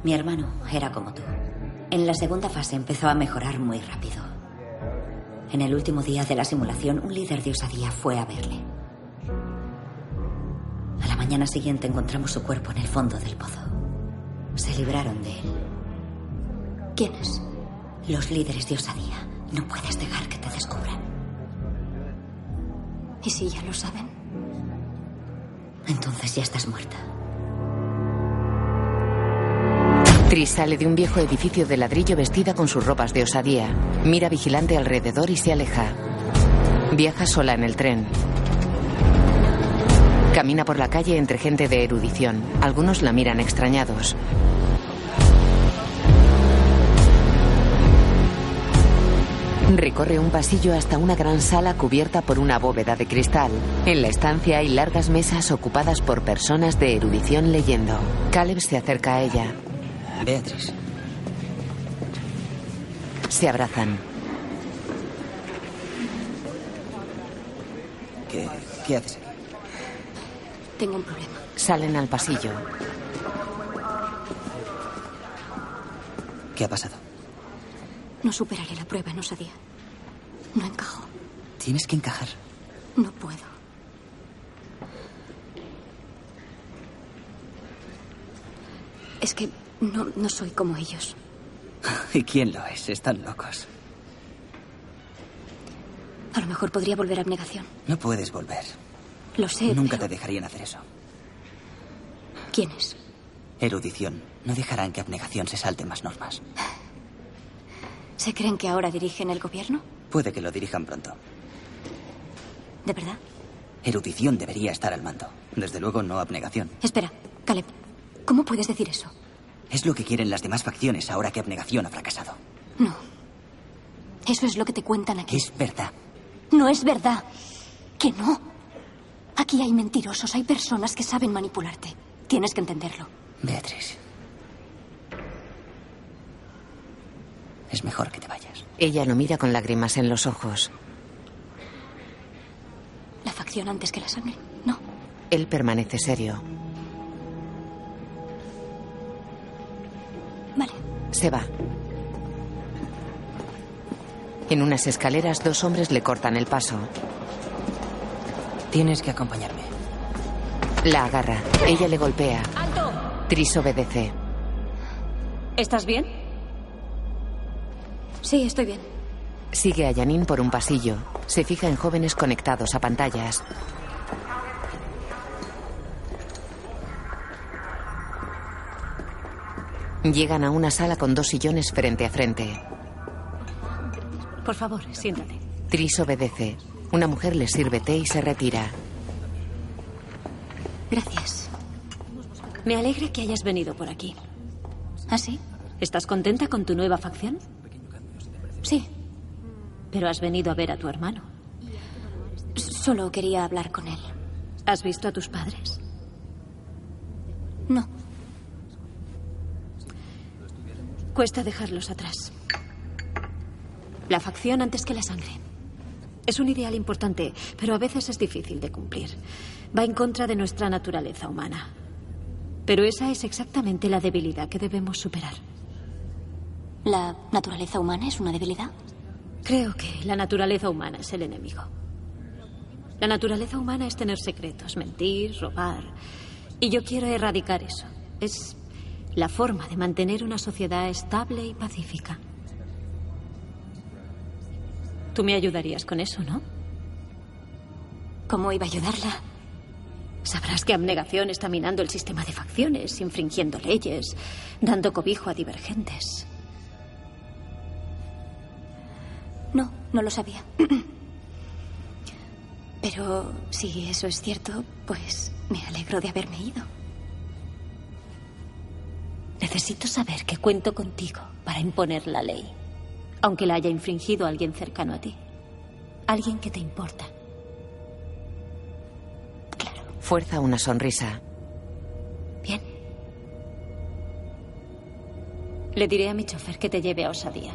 Mi hermano era como tú. En la segunda fase empezó a mejorar muy rápido. En el último día de la simulación, un líder de osadía fue a verle. A la mañana siguiente encontramos su cuerpo en el fondo del pozo. Se libraron de él. ¿Quiénes? Los líderes de osadía. No puedes dejar que te descubran. ¿Y si ya lo saben? Entonces ya estás muerta. Tris sale de un viejo edificio de ladrillo vestida con sus ropas de osadía. Mira vigilante alrededor y se aleja. Viaja sola en el tren. Camina por la calle entre gente de erudición. Algunos la miran extrañados. Recorre un pasillo hasta una gran sala cubierta por una bóveda de cristal. En la estancia hay largas mesas ocupadas por personas de erudición leyendo. Caleb se acerca a ella. Beatriz. Se abrazan. ¿Qué, qué haces aquí? Tengo un problema. Salen al pasillo. ¿Qué ha pasado? No superaré la prueba en osadía. No encajo. Tienes que encajar. No puedo. Es que no, no soy como ellos. ¿Y quién lo es? Están locos. A lo mejor podría volver a abnegación. No puedes volver. Lo sé. Nunca pero- te dejarían hacer eso. ¿Quiénes? Erudición. No dejarán que abnegación se salte más normas. ¿Se creen que ahora dirigen el gobierno? Puede que lo dirijan pronto. ¿De verdad? Erudición debería estar al mando. Desde luego no abnegación. Espera, Caleb. ¿Cómo puedes decir eso? Es lo que quieren las demás facciones ahora que abnegación ha fracasado. No. Eso es lo que te cuentan aquí. Es verdad. No es verdad. Que no. Aquí hay mentirosos, hay personas que saben manipularte. Tienes que entenderlo. Beatriz. Es mejor que te vayas. Ella lo mira con lágrimas en los ojos. La facción antes que la sangre. No. Él permanece serio. Vale. Se va. En unas escaleras dos hombres le cortan el paso. Tienes que acompañarme. La agarra. Ella le golpea. ¡Alto! Tris obedece. ¿Estás bien? Sí, estoy bien. Sigue a Janine por un pasillo. Se fija en jóvenes conectados a pantallas. Llegan a una sala con dos sillones frente a frente. Por favor, siéntate. Tris obedece. Una mujer le sirve té y se retira. Gracias. Me alegra que hayas venido por aquí. ¿Ah, sí? ¿Estás contenta con tu nueva facción? Sí. Pero has venido a ver a tu hermano. Solo quería hablar con él. ¿Has visto a tus padres? No. Cuesta dejarlos atrás. La facción antes que la sangre. Es un ideal importante, pero a veces es difícil de cumplir. Va en contra de nuestra naturaleza humana. Pero esa es exactamente la debilidad que debemos superar. ¿La naturaleza humana es una debilidad? Creo que la naturaleza humana es el enemigo. La naturaleza humana es tener secretos, mentir, robar. Y yo quiero erradicar eso. Es la forma de mantener una sociedad estable y pacífica. Tú me ayudarías con eso, ¿no? ¿Cómo iba a ayudarla? Sabrás que abnegación está minando el sistema de facciones, infringiendo leyes, dando cobijo a divergentes. No, no lo sabía. Pero si eso es cierto, pues me alegro de haberme ido. Necesito saber que cuento contigo para imponer la ley, aunque la haya infringido alguien cercano a ti. Alguien que te importa. Fuerza una sonrisa. Bien. Le diré a mi chofer que te lleve a Osadía.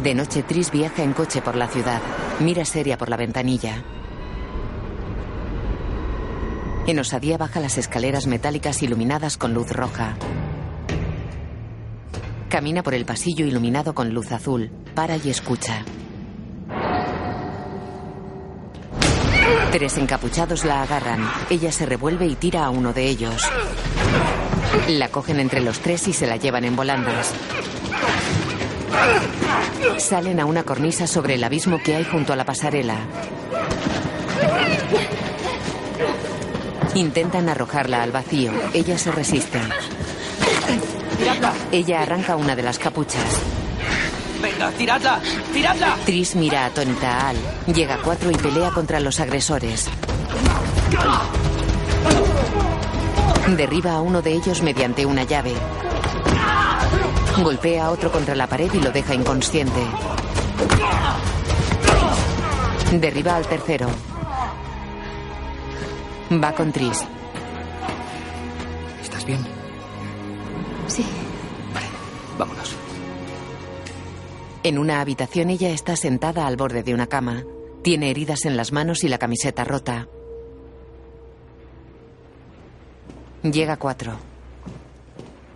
De noche, Tris viaja en coche por la ciudad. Mira seria por la ventanilla. En Osadía baja las escaleras metálicas iluminadas con luz roja. Camina por el pasillo iluminado con luz azul. Para y escucha. Tres encapuchados la agarran. Ella se revuelve y tira a uno de ellos. La cogen entre los tres y se la llevan en volandas. Salen a una cornisa sobre el abismo que hay junto a la pasarela. Intentan arrojarla al vacío. Ella se resiste. Ella arranca una de las capuchas. Venga, tiradla, tiradla. Tris mira atónita a Al. Llega a cuatro y pelea contra los agresores. Derriba a uno de ellos mediante una llave. Golpea a otro contra la pared y lo deja inconsciente. Derriba al tercero. Va con Tris. ¿Estás bien? En una habitación ella está sentada al borde de una cama. Tiene heridas en las manos y la camiseta rota. Llega cuatro.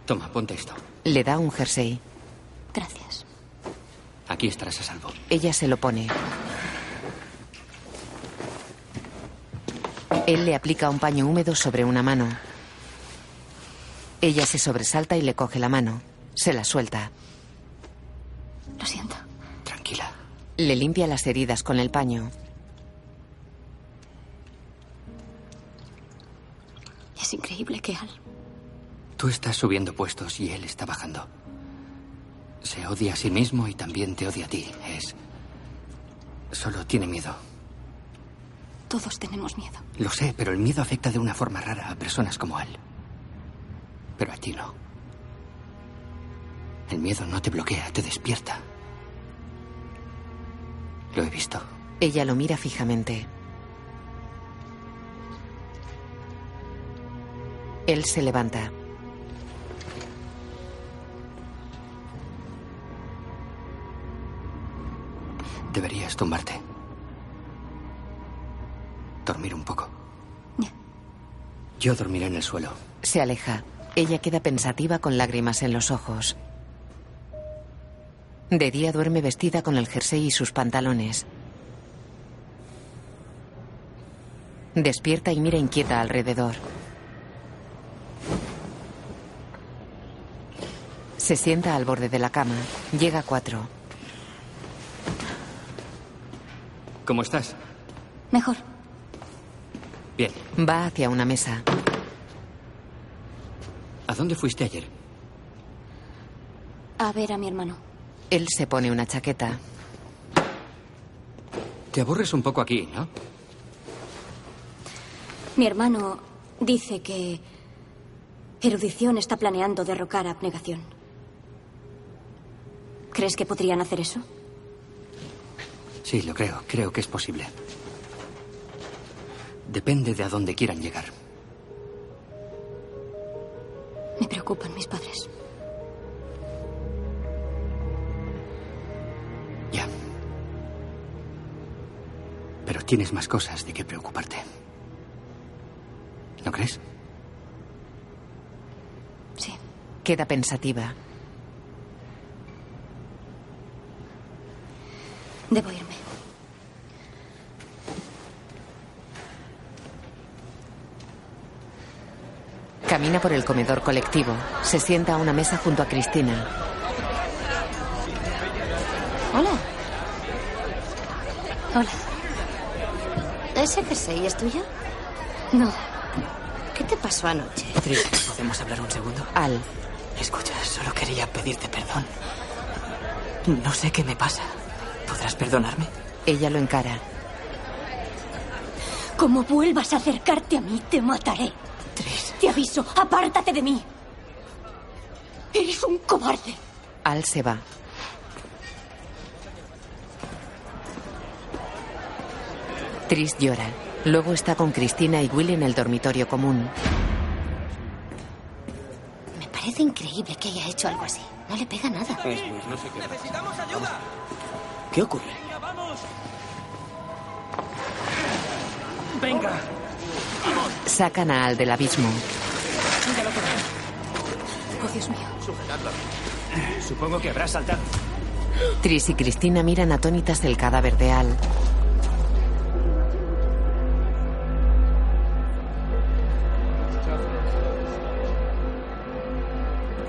Toma, ponte esto. Le da un jersey. Gracias. Aquí estarás a salvo. Ella se lo pone. Él le aplica un paño húmedo sobre una mano. Ella se sobresalta y le coge la mano. Se la suelta. Lo siento. Tranquila. Le limpia las heridas con el paño. Es increíble que Al. Tú estás subiendo puestos y él está bajando. Se odia a sí mismo y también te odia a ti. Es... Solo tiene miedo. Todos tenemos miedo. Lo sé, pero el miedo afecta de una forma rara a personas como él. Pero a ti no. El miedo no te bloquea, te despierta. Lo he visto. Ella lo mira fijamente. Él se levanta. Deberías tumbarte. Dormir un poco. Yo dormiré en el suelo. Se aleja. Ella queda pensativa con lágrimas en los ojos. De día duerme vestida con el jersey y sus pantalones. Despierta y mira inquieta alrededor. Se sienta al borde de la cama. Llega a cuatro. ¿Cómo estás? Mejor. Bien. Va hacia una mesa. ¿A dónde fuiste ayer? A ver a mi hermano. Él se pone una chaqueta. Te aburres un poco aquí, ¿no? Mi hermano dice que Erudición está planeando derrocar a abnegación. ¿Crees que podrían hacer eso? Sí, lo creo. Creo que es posible. Depende de a dónde quieran llegar. Me preocupan mis padres. Tienes más cosas de qué preocuparte. ¿No crees? Sí. Queda pensativa. Debo irme. Camina por el comedor colectivo. Se sienta a una mesa junto a Cristina. Hola. Hola. ¿Ese jersey es tuyo? No. ¿Qué te pasó anoche? Tris, ¿podemos hablar un segundo? Al. Escucha, solo quería pedirte perdón. No sé qué me pasa. ¿Podrás perdonarme? Ella lo encara. Como vuelvas a acercarte a mí, te mataré. Tris. Te aviso, apártate de mí. Eres un cobarde. Al se va. Tris llora. Luego está con Cristina y Will en el dormitorio común. Me parece increíble que haya hecho algo así. No le pega nada. Necesitamos ayuda. ¿Qué ocurre? Venga. Sacan a Al del abismo. Oh, Dios mío. Supongo que habrá saltado. Tris y Cristina miran atónitas el cadáver de Al.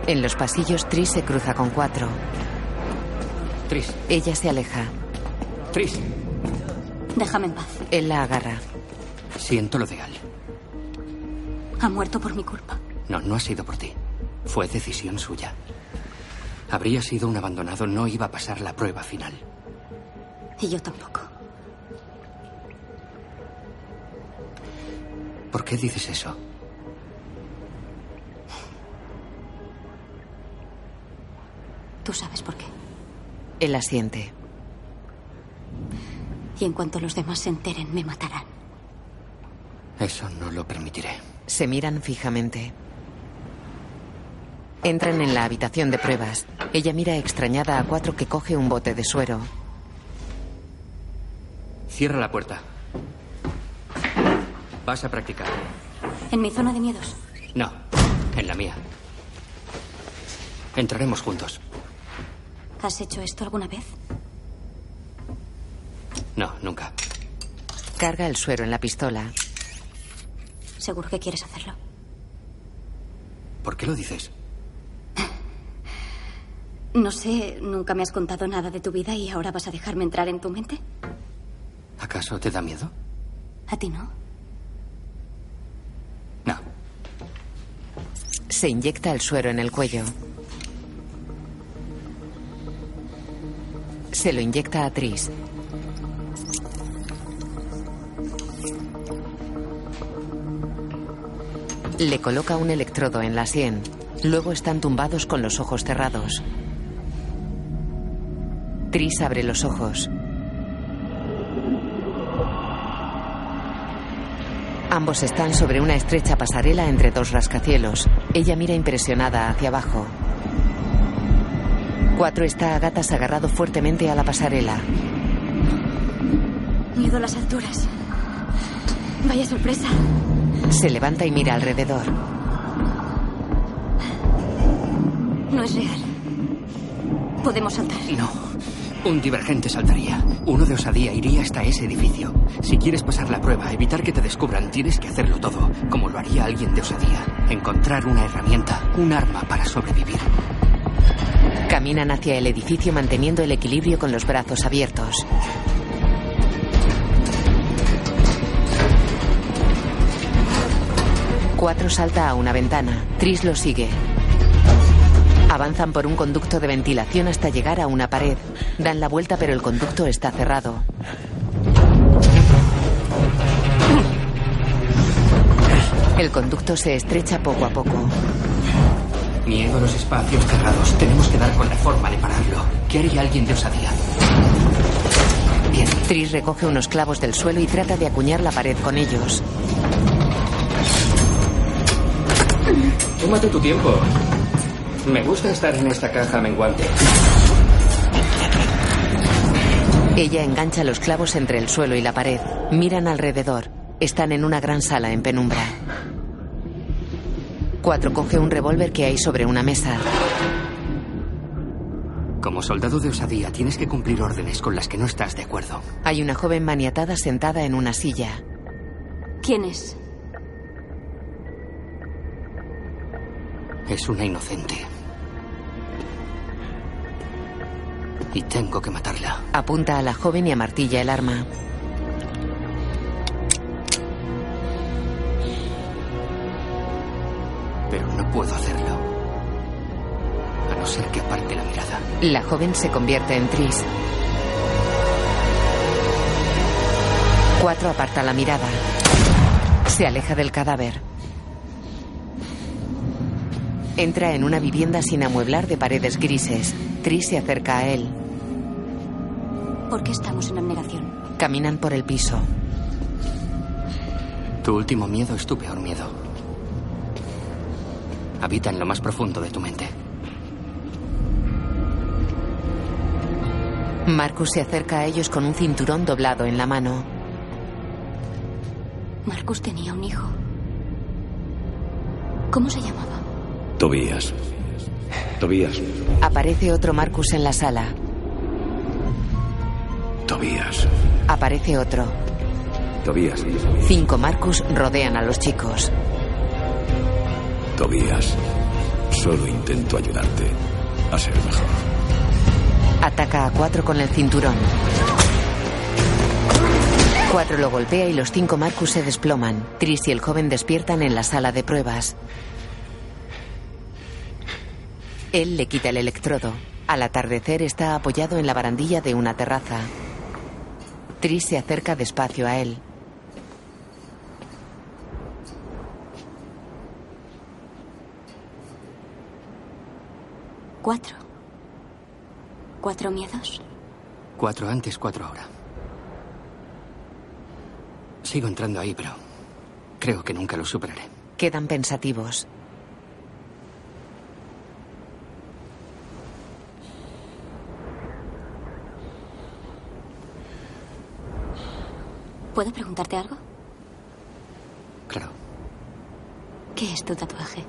En los pasillos, Tris se cruza con cuatro. Tris. Ella se aleja. Tris. Déjame en paz. Él la agarra. Siento lo de Al. Ha muerto por mi culpa. No, no ha sido por ti. Fue decisión suya. Habría sido un abandonado, no iba a pasar la prueba final. Y yo tampoco. ¿Por qué dices eso? Tú sabes por qué. Él asiente. Y en cuanto los demás se enteren, me matarán. Eso no lo permitiré. Se miran fijamente. Entran en la habitación de pruebas. Ella mira extrañada a cuatro que coge un bote de suero. Cierra la puerta. Vas a practicar. ¿En mi zona de miedos? No, en la mía. Entraremos juntos. ¿Has hecho esto alguna vez? No, nunca. Carga el suero en la pistola. ¿Seguro que quieres hacerlo? ¿Por qué lo dices? No sé, nunca me has contado nada de tu vida y ahora vas a dejarme entrar en tu mente. ¿Acaso te da miedo? ¿A ti no? No. Se inyecta el suero en el cuello. Se lo inyecta a Tris. Le coloca un electrodo en la sien. Luego están tumbados con los ojos cerrados. Tris abre los ojos. Ambos están sobre una estrecha pasarela entre dos rascacielos. Ella mira impresionada hacia abajo. Cuatro está a gatas agarrado fuertemente a la pasarela. Miedo a las alturas. Vaya sorpresa. Se levanta y mira alrededor. No es real. Podemos saltar. No. Un divergente saltaría. Uno de osadía iría hasta ese edificio. Si quieres pasar la prueba, evitar que te descubran, tienes que hacerlo todo, como lo haría alguien de osadía. Encontrar una herramienta, un arma para sobrevivir. Caminan hacia el edificio manteniendo el equilibrio con los brazos abiertos. Cuatro salta a una ventana. Tris lo sigue. Avanzan por un conducto de ventilación hasta llegar a una pared. Dan la vuelta pero el conducto está cerrado. El conducto se estrecha poco a poco. Miedo a los espacios cerrados. Tenemos que dar con la forma de pararlo. ¿Qué haría alguien de osadía? Bien. Tris recoge unos clavos del suelo y trata de acuñar la pared con ellos. Tómate tu tiempo. Me gusta estar en esta caja menguante. Ella engancha los clavos entre el suelo y la pared. Miran alrededor. Están en una gran sala en penumbra. Cuatro coge un revólver que hay sobre una mesa. Como soldado de osadía, tienes que cumplir órdenes con las que no estás de acuerdo. Hay una joven maniatada sentada en una silla. ¿Quién es? Es una inocente. Y tengo que matarla. Apunta a la joven y amartilla el arma. No puedo hacerlo. A no ser que aparte la mirada. La joven se convierte en Tris. Cuatro aparta la mirada. Se aleja del cadáver. Entra en una vivienda sin amueblar de paredes grises. Tris se acerca a él. ¿Por qué estamos en abnegación? Caminan por el piso. Tu último miedo es tu peor miedo. Habita en lo más profundo de tu mente. Marcus se acerca a ellos con un cinturón doblado en la mano. Marcus tenía un hijo. ¿Cómo se llamaba? Tobías. Tobías. Aparece otro Marcus en la sala. Tobías. Aparece otro. Tobías. Cinco Marcus rodean a los chicos. Tobías. Solo intento ayudarte a ser mejor. Ataca a cuatro con el cinturón. Cuatro lo golpea y los cinco Marcus se desploman. Tris y el joven despiertan en la sala de pruebas. Él le quita el electrodo. Al atardecer está apoyado en la barandilla de una terraza. Tris se acerca despacio a él. Cuatro. ¿Cuatro miedos? Cuatro antes, cuatro ahora. Sigo entrando ahí, pero creo que nunca lo superaré. Quedan pensativos. ¿Puedo preguntarte algo? Claro. ¿Qué es tu tatuaje?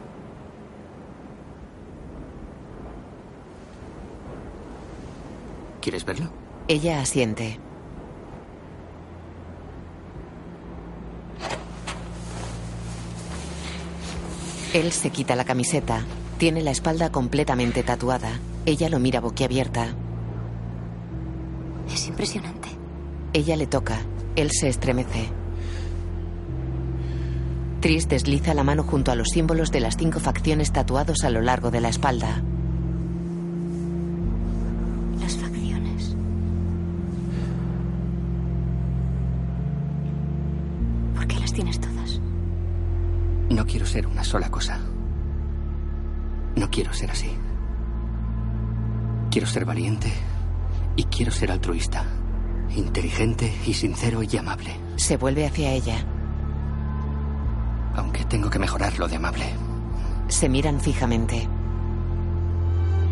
¿Quieres verlo? Ella asiente. Él se quita la camiseta. Tiene la espalda completamente tatuada. Ella lo mira boquiabierta. Es impresionante. Ella le toca. Él se estremece. Tris desliza la mano junto a los símbolos de las cinco facciones tatuados a lo largo de la espalda. No quiero ser una sola cosa. No quiero ser así. Quiero ser valiente y quiero ser altruista. Inteligente y sincero y amable. Se vuelve hacia ella. Aunque tengo que mejorar lo de amable. Se miran fijamente.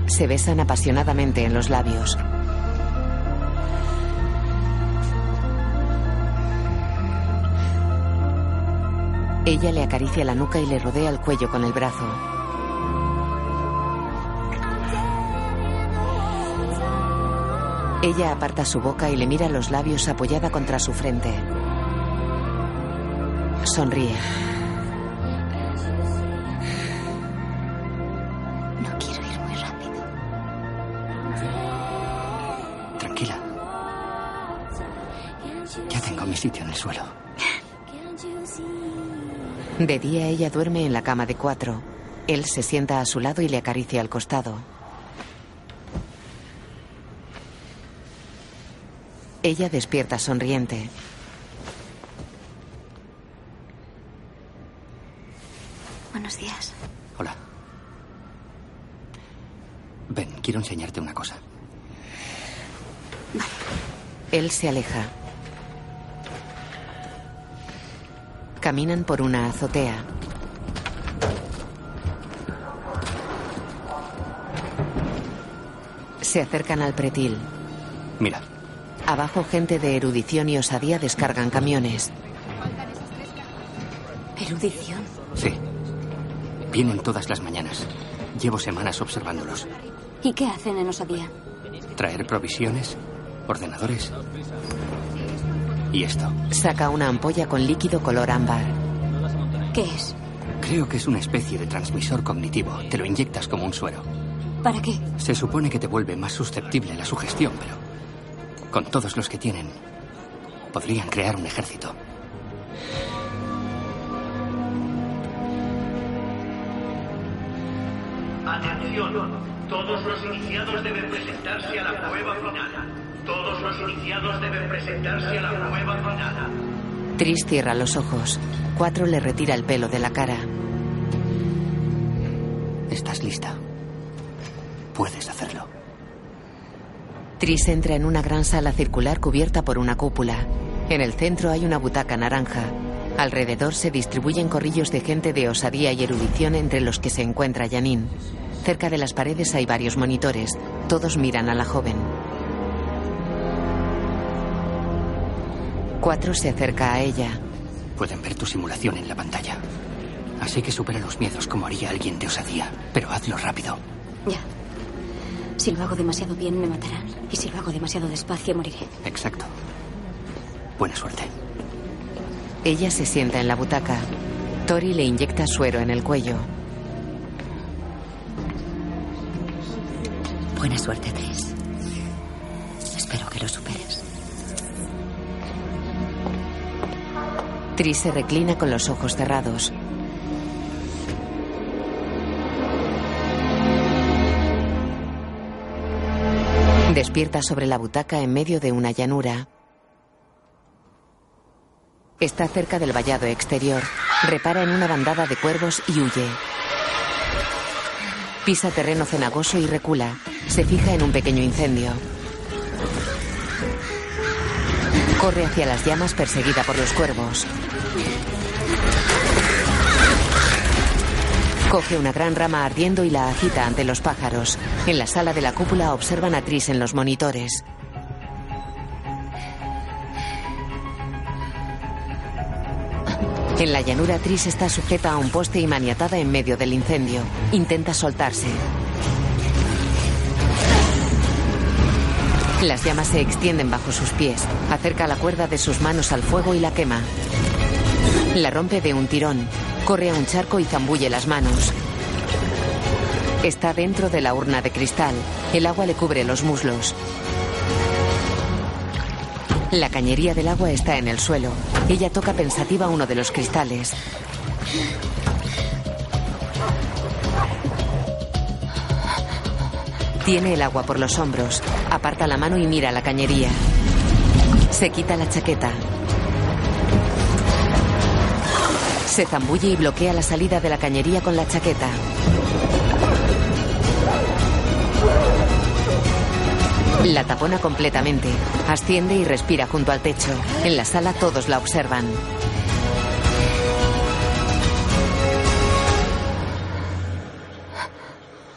Se besan apasionadamente en los labios. Ella le acaricia la nuca y le rodea el cuello con el brazo. Ella aparta su boca y le mira los labios apoyada contra su frente. Sonríe. No quiero ir muy rápido. Tranquila. Ya tengo mi sitio en el suelo. De día ella duerme en la cama de cuatro. Él se sienta a su lado y le acaricia al costado. Ella despierta sonriente. Buenos días. Hola. Ven, quiero enseñarte una cosa. Él se aleja. Caminan por una azotea. Se acercan al pretil. Mira, Abajo gente de erudición y osadía descargan camiones. Erudición. sí. Vienen todas las mañanas. Llevo semanas observándolos. ¿Y qué hacen en Osadía? Traer provisiones, ordenadores. Y esto. Saca una ampolla con líquido color ámbar. ¿Qué es? Creo que es una especie de transmisor cognitivo. Te lo inyectas como un suero. ¿Para qué? Se supone que te vuelve más susceptible a la sugestión, pero con todos los que tienen, podrían crear un ejército. Atención, todos los iniciados deben presentarse a la prueba final. Todos los iniciados deben presentarse a la prueba final. Tris cierra los ojos. Cuatro le retira el pelo de la cara. Estás lista. Puedes hacerlo. Tris entra en una gran sala circular cubierta por una cúpula. En el centro hay una butaca naranja. Alrededor se distribuyen corrillos de gente de osadía y erudición entre los que se encuentra Janine. Cerca de las paredes hay varios monitores. Todos miran a la joven. Cuatro se acerca a ella. Pueden ver tu simulación en la pantalla. Así que supera los miedos como haría alguien de osadía. Pero hazlo rápido. Ya. Si lo hago demasiado bien, me matarán. Y si lo hago demasiado despacio, moriré. Exacto. Buena suerte. Ella se sienta en la butaca. Tori le inyecta suero en el cuello. Buena suerte, Tris. Tris se reclina con los ojos cerrados. Despierta sobre la butaca en medio de una llanura. Está cerca del vallado exterior. Repara en una bandada de cuervos y huye. Pisa terreno cenagoso y recula. Se fija en un pequeño incendio. Corre hacia las llamas perseguida por los cuervos. Coge una gran rama ardiendo y la agita ante los pájaros. En la sala de la cúpula observan a Tris en los monitores. En la llanura, Tris está sujeta a un poste y maniatada en medio del incendio. Intenta soltarse. Las llamas se extienden bajo sus pies. Acerca la cuerda de sus manos al fuego y la quema. La rompe de un tirón. Corre a un charco y zambulle las manos. Está dentro de la urna de cristal. El agua le cubre los muslos. La cañería del agua está en el suelo. Ella toca pensativa uno de los cristales. Tiene el agua por los hombros. Aparta la mano y mira la cañería. Se quita la chaqueta. Se zambulle y bloquea la salida de la cañería con la chaqueta. La tapona completamente. Asciende y respira junto al techo. En la sala todos la observan.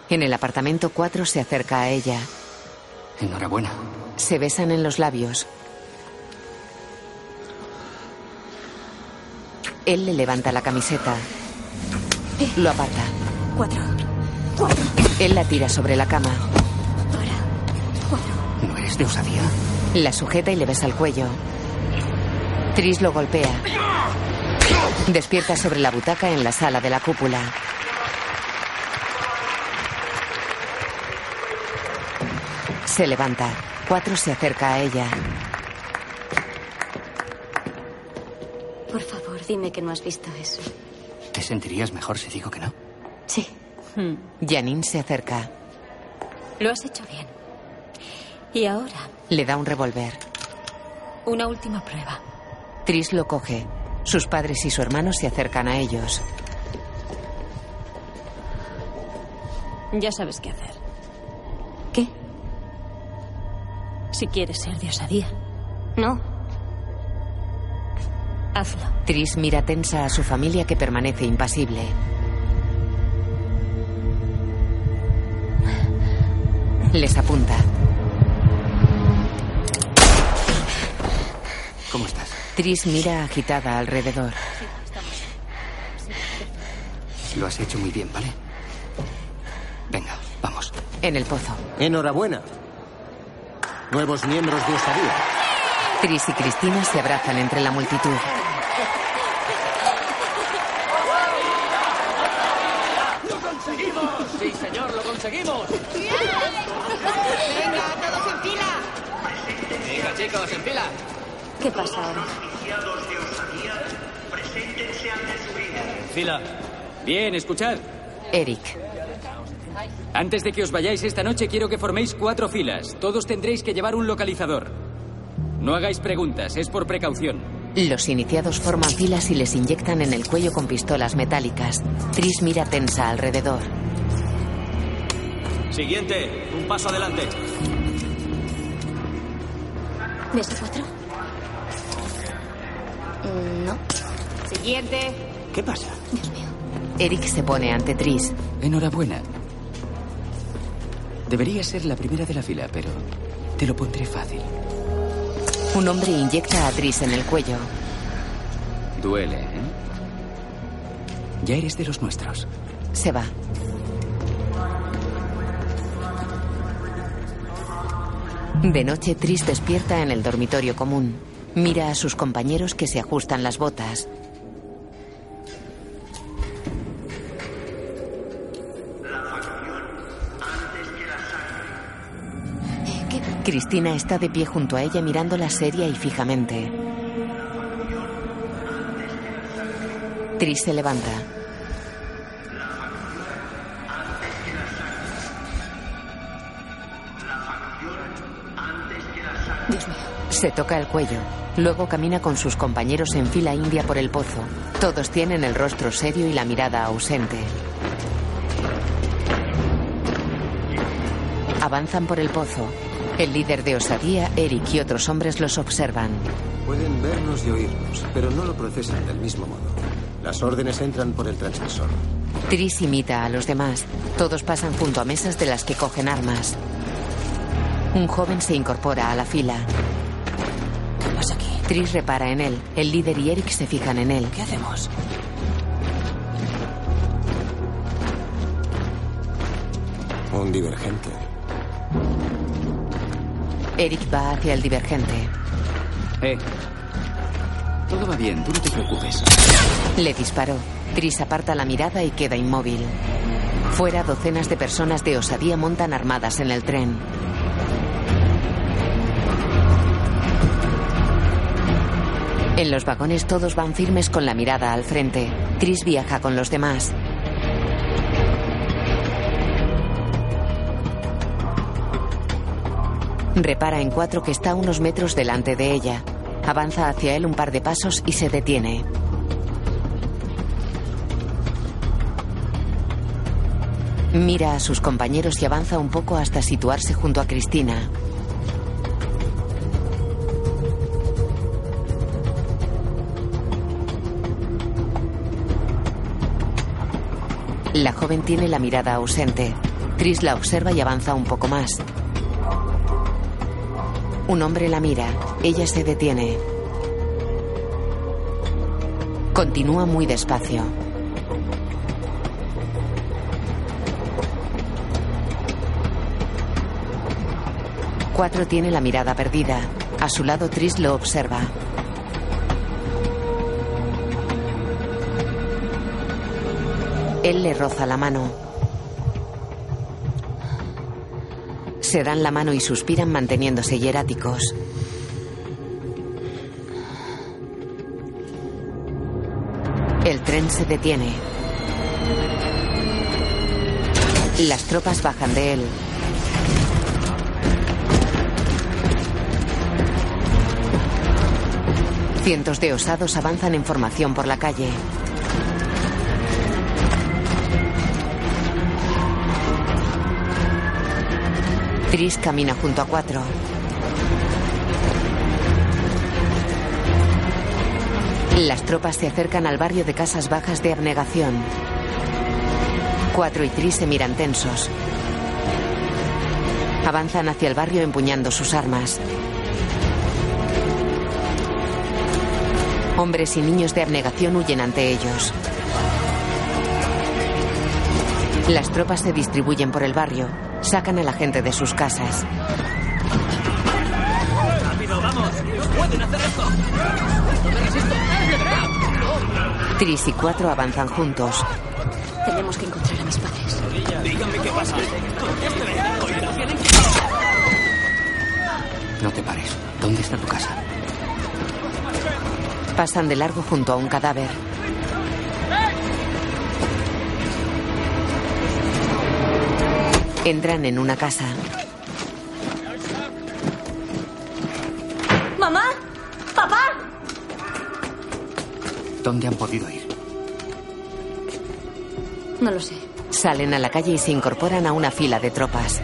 En el apartamento 4 se acerca a ella. Enhorabuena. Se besan en los labios. Él le levanta la camiseta. Lo aparta. Cuatro. Él la tira sobre la cama. ¿No eres de osadía? La sujeta y le besa el cuello. Tris lo golpea. Despierta sobre la butaca en la sala de la cúpula. Se levanta. Cuatro se acerca a ella. Por favor, dime que no has visto eso. ¿Te sentirías mejor si digo que no? Sí. Janine se acerca. Lo has hecho bien. Y ahora, Le da un revólver. una última prueba. Tris lo coge. Sus padres y su hermano se acercan a ellos. Ya sabes qué hacer. ¿Qué? Si quieres ser de osadía, No. hazlo. Tris mira tensa a su familia que permanece impasible. Les apunta. ¿Cómo estás? Tris mira agitada alrededor. Lo has hecho muy bien, ¿vale? Venga, vamos. En el pozo. Enhorabuena. Nuevos miembros de Osadía. Tris y Cristina se abrazan entre la multitud. ¡Lo conseguimos! ¡Sí, señor, lo conseguimos! Venga, todos en fila. Venga, chicos, en fila. ¿Qué pasa ahora? En fila. Bien, escuchad. Eric. Antes de que os vayáis esta noche, quiero que forméis cuatro filas. Todos tendréis que llevar un localizador. No hagáis preguntas, es por precaución. Los iniciados forman filas y les inyectan en el cuello con pistolas metálicas. Tris mira tensa alrededor. Siguiente, un paso adelante. ¿Ves a cuatro? No. Siguiente. ¿Qué pasa? Eric se pone ante Tris. Enhorabuena. Debería ser la primera de la fila, pero te lo pondré fácil. Un hombre inyecta a Tris en el cuello. Duele, ¿eh? Ya eres de los nuestros. Se va. De noche, Tris despierta en el dormitorio común. Mira a sus compañeros que se ajustan las botas. Cristina está de pie junto a ella mirándola seria y fijamente. Tris se levanta. Dios mío. Se toca el cuello. Luego camina con sus compañeros en fila india por el pozo. Todos tienen el rostro serio y la mirada ausente. Avanzan por el pozo. El líder de osadía, Eric y otros hombres los observan. Pueden vernos y oírnos, pero no lo procesan del mismo modo. Las órdenes entran por el transmisor. Tris imita a los demás. Todos pasan junto a mesas de las que cogen armas. Un joven se incorpora a la fila. ¿Qué pasa aquí? Tris repara en él. El líder y Eric se fijan en él. ¿Qué hacemos? Un divergente. Eric va hacia el divergente. Eh. Todo va bien, tú no te preocupes. Le disparó. Tris aparta la mirada y queda inmóvil. Fuera, docenas de personas de osadía montan armadas en el tren. En los vagones todos van firmes con la mirada al frente. Tris viaja con los demás. Repara en cuatro que está unos metros delante de ella. Avanza hacia él un par de pasos y se detiene. Mira a sus compañeros y avanza un poco hasta situarse junto a Cristina. La joven tiene la mirada ausente. Tris la observa y avanza un poco más. Un hombre la mira. Ella se detiene. Continúa muy despacio. Cuatro tiene la mirada perdida. A su lado Tris lo observa. Él le roza la mano. Se dan la mano y suspiran manteniéndose hieráticos. El tren se detiene. Las tropas bajan de él. Cientos de osados avanzan en formación por la calle. Tris camina junto a cuatro. Las tropas se acercan al barrio de casas bajas de abnegación. Cuatro y Tris se miran tensos. Avanzan hacia el barrio empuñando sus armas. Hombres y niños de abnegación huyen ante ellos. Las tropas se distribuyen por el barrio. Sacan a la gente de sus casas. ¡Rápido, vamos! ¡Pueden hacer esto! ¡No! Tris y cuatro avanzan juntos. Tenemos que encontrar a mis padres. Díganme qué pasa. No te pares. ¿Dónde está tu casa? Pasan de largo junto a un cadáver. Entran en una casa. ¡Mamá! ¡Papá! ¿Dónde han podido ir? No lo sé. Salen a la calle y se incorporan a una fila de tropas.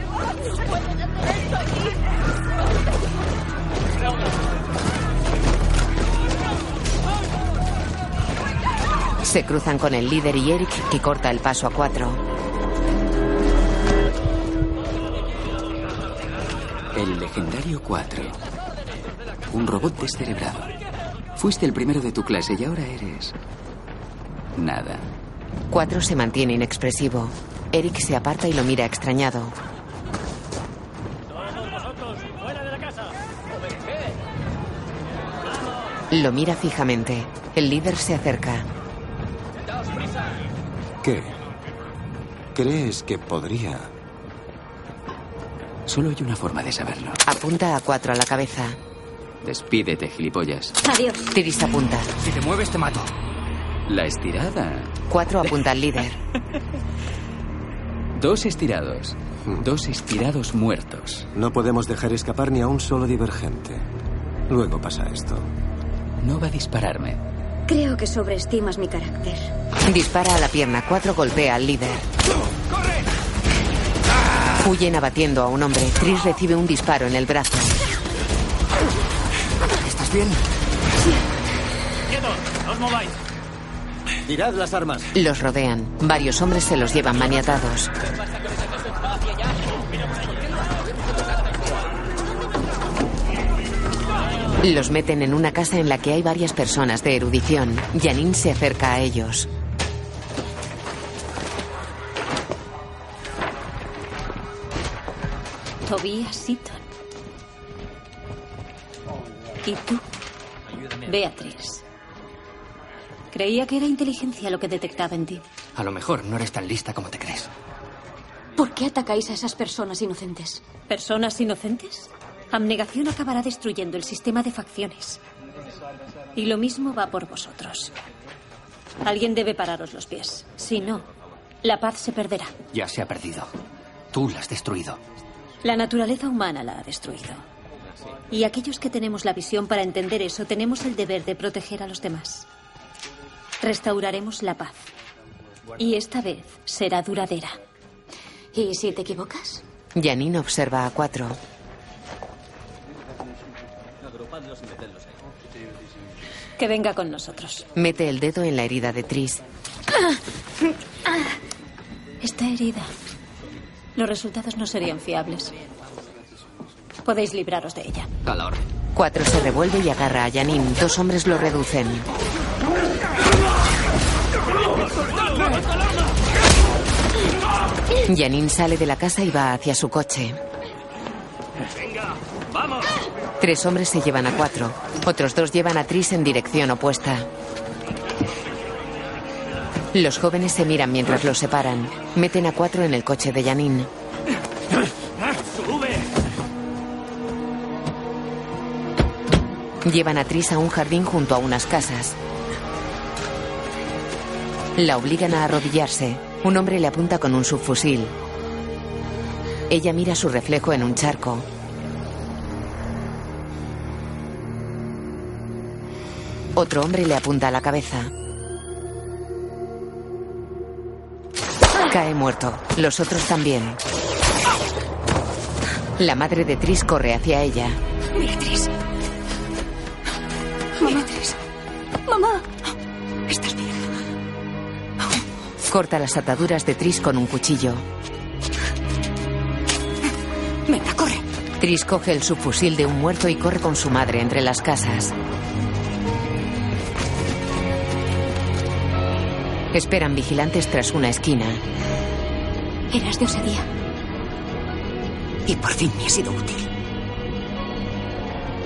Se cruzan con el líder y Eric, que corta el paso a cuatro. legendario 4. Un robot descerebrado. Fuiste el primero de tu clase y ahora eres... Nada. 4 se mantiene inexpresivo. Eric se aparta y lo mira extrañado. Lo mira fijamente. El líder se acerca. ¿Qué? ¿Crees que podría Solo hay una forma de saberlo. Apunta a cuatro a la cabeza. Despídete, gilipollas. Adiós. Tris apunta. Si te mueves, te mato. La estirada. Cuatro apunta al líder. Dos estirados. Dos estirados muertos. No podemos dejar escapar ni a un solo divergente. Luego pasa esto. No va a dispararme. Creo que sobreestimas mi carácter. Dispara a la pierna. Cuatro golpea al líder. Huyen abatiendo a un hombre. Tris recibe un disparo en el brazo. ¿Estás bien? ¡Quietos! ¡No os mováis! Tirad las armas. Los rodean. Varios hombres se los llevan maniatados. Los meten en una casa en la que hay varias personas de erudición. Janine se acerca a ellos. Tobias Seaton. ¿Y tú? Beatriz. Creía que era inteligencia lo que detectaba en ti. A lo mejor no eres tan lista como te crees. ¿Por qué atacáis a esas personas inocentes? ¿Personas inocentes? Abnegación acabará destruyendo el sistema de facciones. Y lo mismo va por vosotros. Alguien debe pararos los pies. Si no, la paz se perderá. Ya se ha perdido. Tú la has destruido. La naturaleza humana la ha destruido. Y aquellos que tenemos la visión para entender eso tenemos el deber de proteger a los demás. Restauraremos la paz. Y esta vez será duradera. ¿Y si te equivocas? Janine observa a cuatro. Que venga con nosotros. Mete el dedo en la herida de Tris. Está herida. Los resultados no serían fiables. Podéis libraros de ella. A la orden. Cuatro se revuelve y agarra a Janine. Dos hombres lo reducen. Janine sale de la casa y va hacia su coche. ¡Venga! ¡Vamos! Tres hombres se llevan a cuatro. Otros dos llevan a Tris en dirección opuesta. Los jóvenes se miran mientras los separan. Meten a cuatro en el coche de Janine. ¡Sube! Llevan a Tris a un jardín junto a unas casas. La obligan a arrodillarse. Un hombre le apunta con un subfusil. Ella mira su reflejo en un charco. Otro hombre le apunta a la cabeza. Cae muerto. Los otros también. La madre de Tris corre hacia ella. Beatriz. Beatriz. Mamá. ¿Estás bien? Corta las ataduras de Tris con un cuchillo. Venga, corre. Tris coge el subfusil de un muerto y corre con su madre entre las casas. Esperan vigilantes tras una esquina. Eras de osadía. Y por fin me ha sido útil.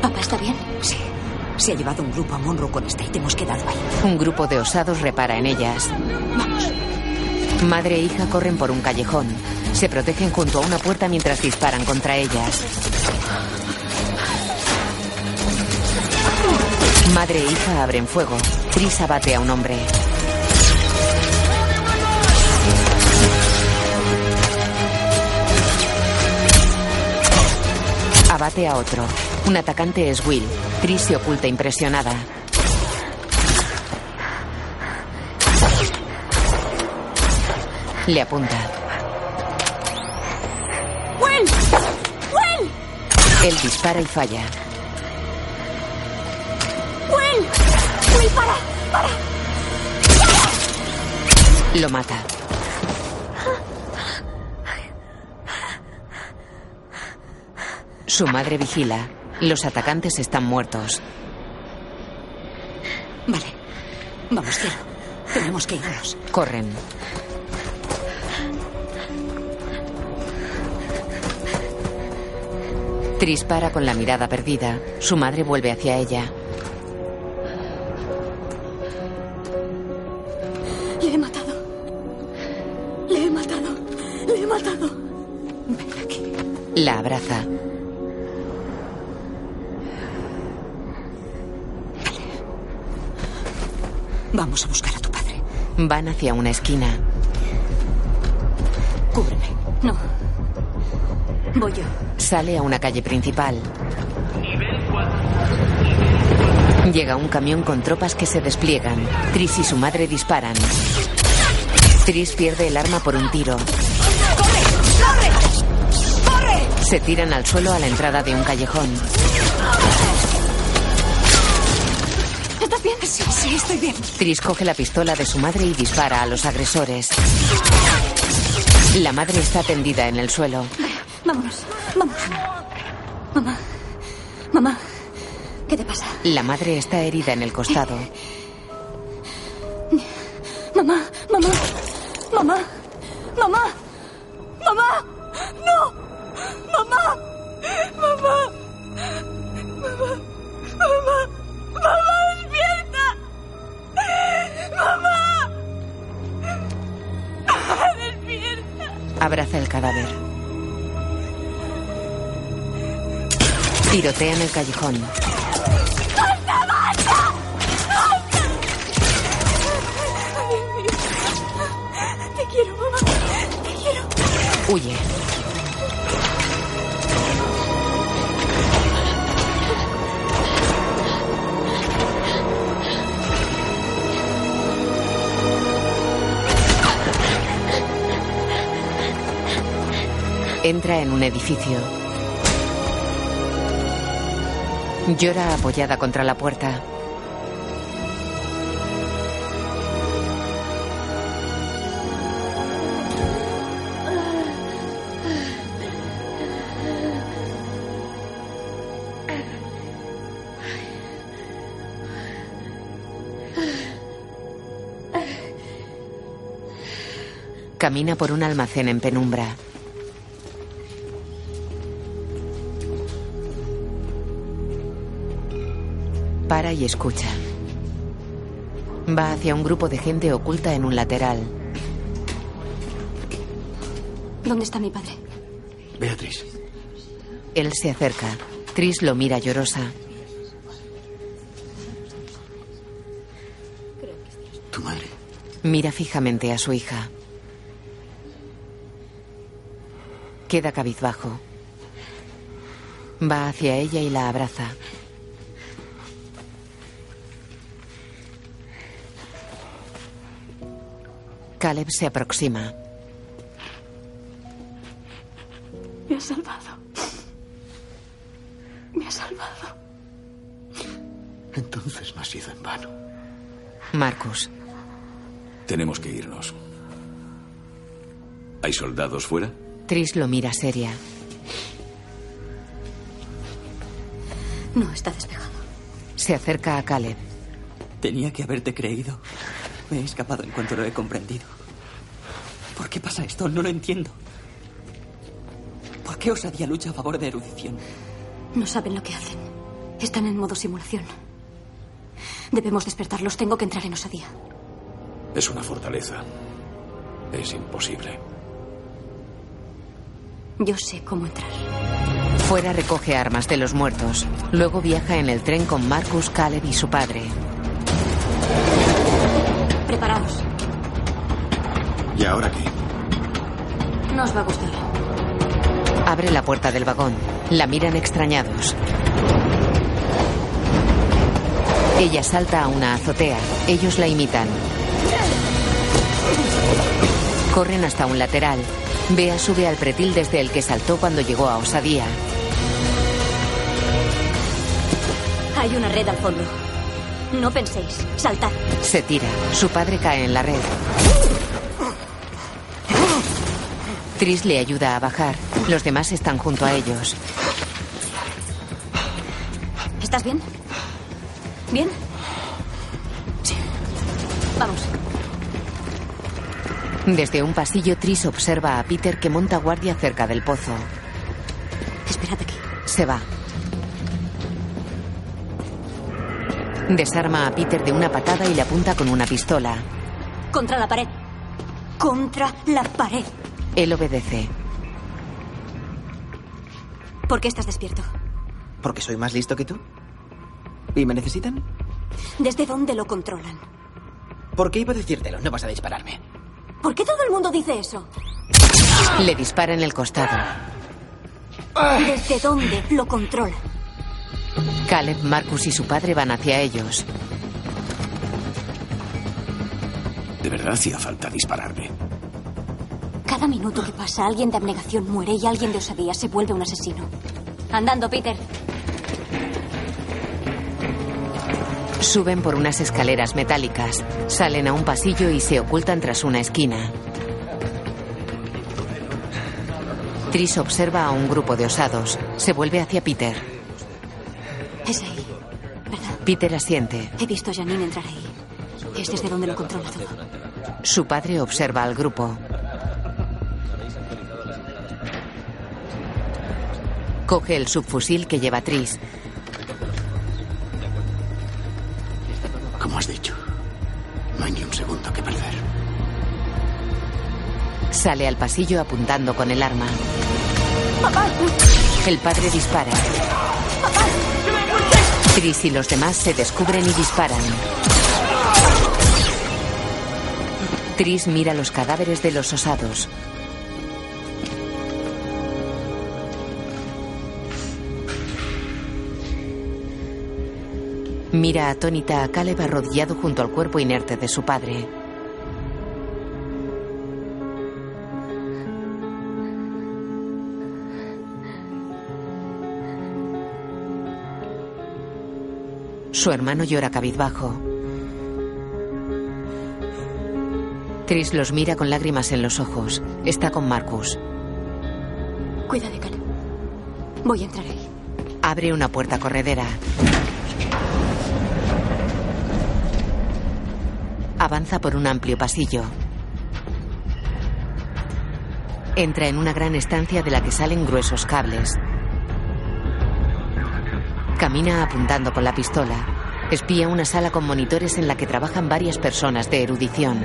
¿Papá está bien? Sí. Se ha llevado un grupo a Monroe con esta y te hemos quedado ahí. Un grupo de osados repara en ellas. Vamos. Madre e hija corren por un callejón. Se protegen junto a una puerta mientras disparan contra ellas. Madre e hija abren fuego. Tris abate a un hombre. Abate a otro. Un atacante es Will. Tris se oculta impresionada. Le apunta. ¡Will! ¡Will! Él dispara y falla. ¡Will! ¡Will, para! ¡Para! Lo mata. Su madre vigila. Los atacantes están muertos. Vale. Vamos, tío. Tenemos que irnos. Corren. Tris para con la mirada perdida. Su madre vuelve hacia ella. Le he matado. Le he matado. Le he matado. Ven aquí. La abraza. Van hacia una esquina. Cúbreme. No. Voy yo. Sale a una calle principal. Llega un camión con tropas que se despliegan. Tris y su madre disparan. Tris pierde el arma por un tiro. ¡Corre! ¡Corre! Se tiran al suelo a la entrada de un callejón. ¿Estás bien? Sí, sí, estoy bien. Tris coge la pistola de su madre y dispara a los agresores. La madre está tendida en el suelo. Vámonos. Vamos. Mamá. Mamá. ¿Qué te pasa? La madre está herida en el costado. Callejón. ¡Basta, basta! Te quiero, mamá. Te quiero. Huye. Entra en un edificio. Llora apoyada contra la puerta. Camina por un almacén en penumbra. Para y escucha. Va hacia un grupo de gente oculta en un lateral. ¿Dónde está mi padre? Beatriz. Él se acerca. Tris lo mira llorosa. Tu madre. Mira fijamente a su hija. Queda cabizbajo. Va hacia ella y la abraza. Caleb se aproxima. Me ha salvado. Me ha salvado. Entonces no ha sido en vano. Marcus. Tenemos que irnos. ¿Hay soldados fuera? Tris lo mira seria. No, está despejado. Se acerca a Caleb. Tenía que haberte creído. Me he escapado en cuanto lo he comprendido. ¿Por qué pasa esto? No lo entiendo. ¿Por qué osadía lucha a favor de erudición? No saben lo que hacen. Están en modo simulación. Debemos despertarlos. Tengo que entrar en osadía. Es una fortaleza. Es imposible. Yo sé cómo entrar. Fuera recoge armas de los muertos. Luego viaja en el tren con Marcus, Caleb y su padre. Preparaos. ¿Y ahora qué? No os va a gustar. Abre la puerta del vagón. La miran extrañados. Ella salta a una azotea. Ellos la imitan. Corren hasta un lateral. Bea sube al pretil desde el que saltó cuando llegó a Osadía. Hay una red al fondo. No penséis. Saltad. Se tira. Su padre cae en la red. Tris le ayuda a bajar. Los demás están junto a ellos. ¿Estás bien? ¿Bien? Sí. Vamos. Desde un pasillo, Tris observa a Peter que monta guardia cerca del pozo. Esperad aquí. Se va. Desarma a Peter de una patada y le apunta con una pistola. Contra la pared. Contra la pared. Él obedece. ¿Por qué estás despierto? ¿Porque soy más listo que tú? ¿Y me necesitan? ¿Desde dónde lo controlan? ¿Por qué iba a decírtelo? No vas a dispararme. ¿Por qué todo el mundo dice eso? Le dispara en el costado. ¿Desde dónde lo controlan? Caleb, Marcus y su padre van hacia ellos. De verdad hacía falta dispararme. Cada minuto que pasa, alguien de abnegación muere y alguien de osadía se vuelve un asesino. Andando, Peter. Suben por unas escaleras metálicas, salen a un pasillo y se ocultan tras una esquina. Tris observa a un grupo de osados. Se vuelve hacia Peter. Es ahí. ¿Verdad? Peter asiente. He visto a Janine entrar ahí. Es desde donde lo controla todo. Su padre observa al grupo. Coge el subfusil que lleva Tris. Como has dicho, no hay ni un segundo que perder. Sale al pasillo apuntando con el arma. ¡Papá! El padre dispara. Tris y los demás se descubren y disparan. Tris mira los cadáveres de los osados. Mira atónita a Caleb arrodillado junto al cuerpo inerte de su padre. Su hermano llora cabizbajo. Tris los mira con lágrimas en los ojos. Está con Marcus. Cuida de Caleb. Voy a entrar ahí. Abre una puerta corredera. Avanza por un amplio pasillo. Entra en una gran estancia de la que salen gruesos cables. Camina apuntando con la pistola. Espía una sala con monitores en la que trabajan varias personas de erudición.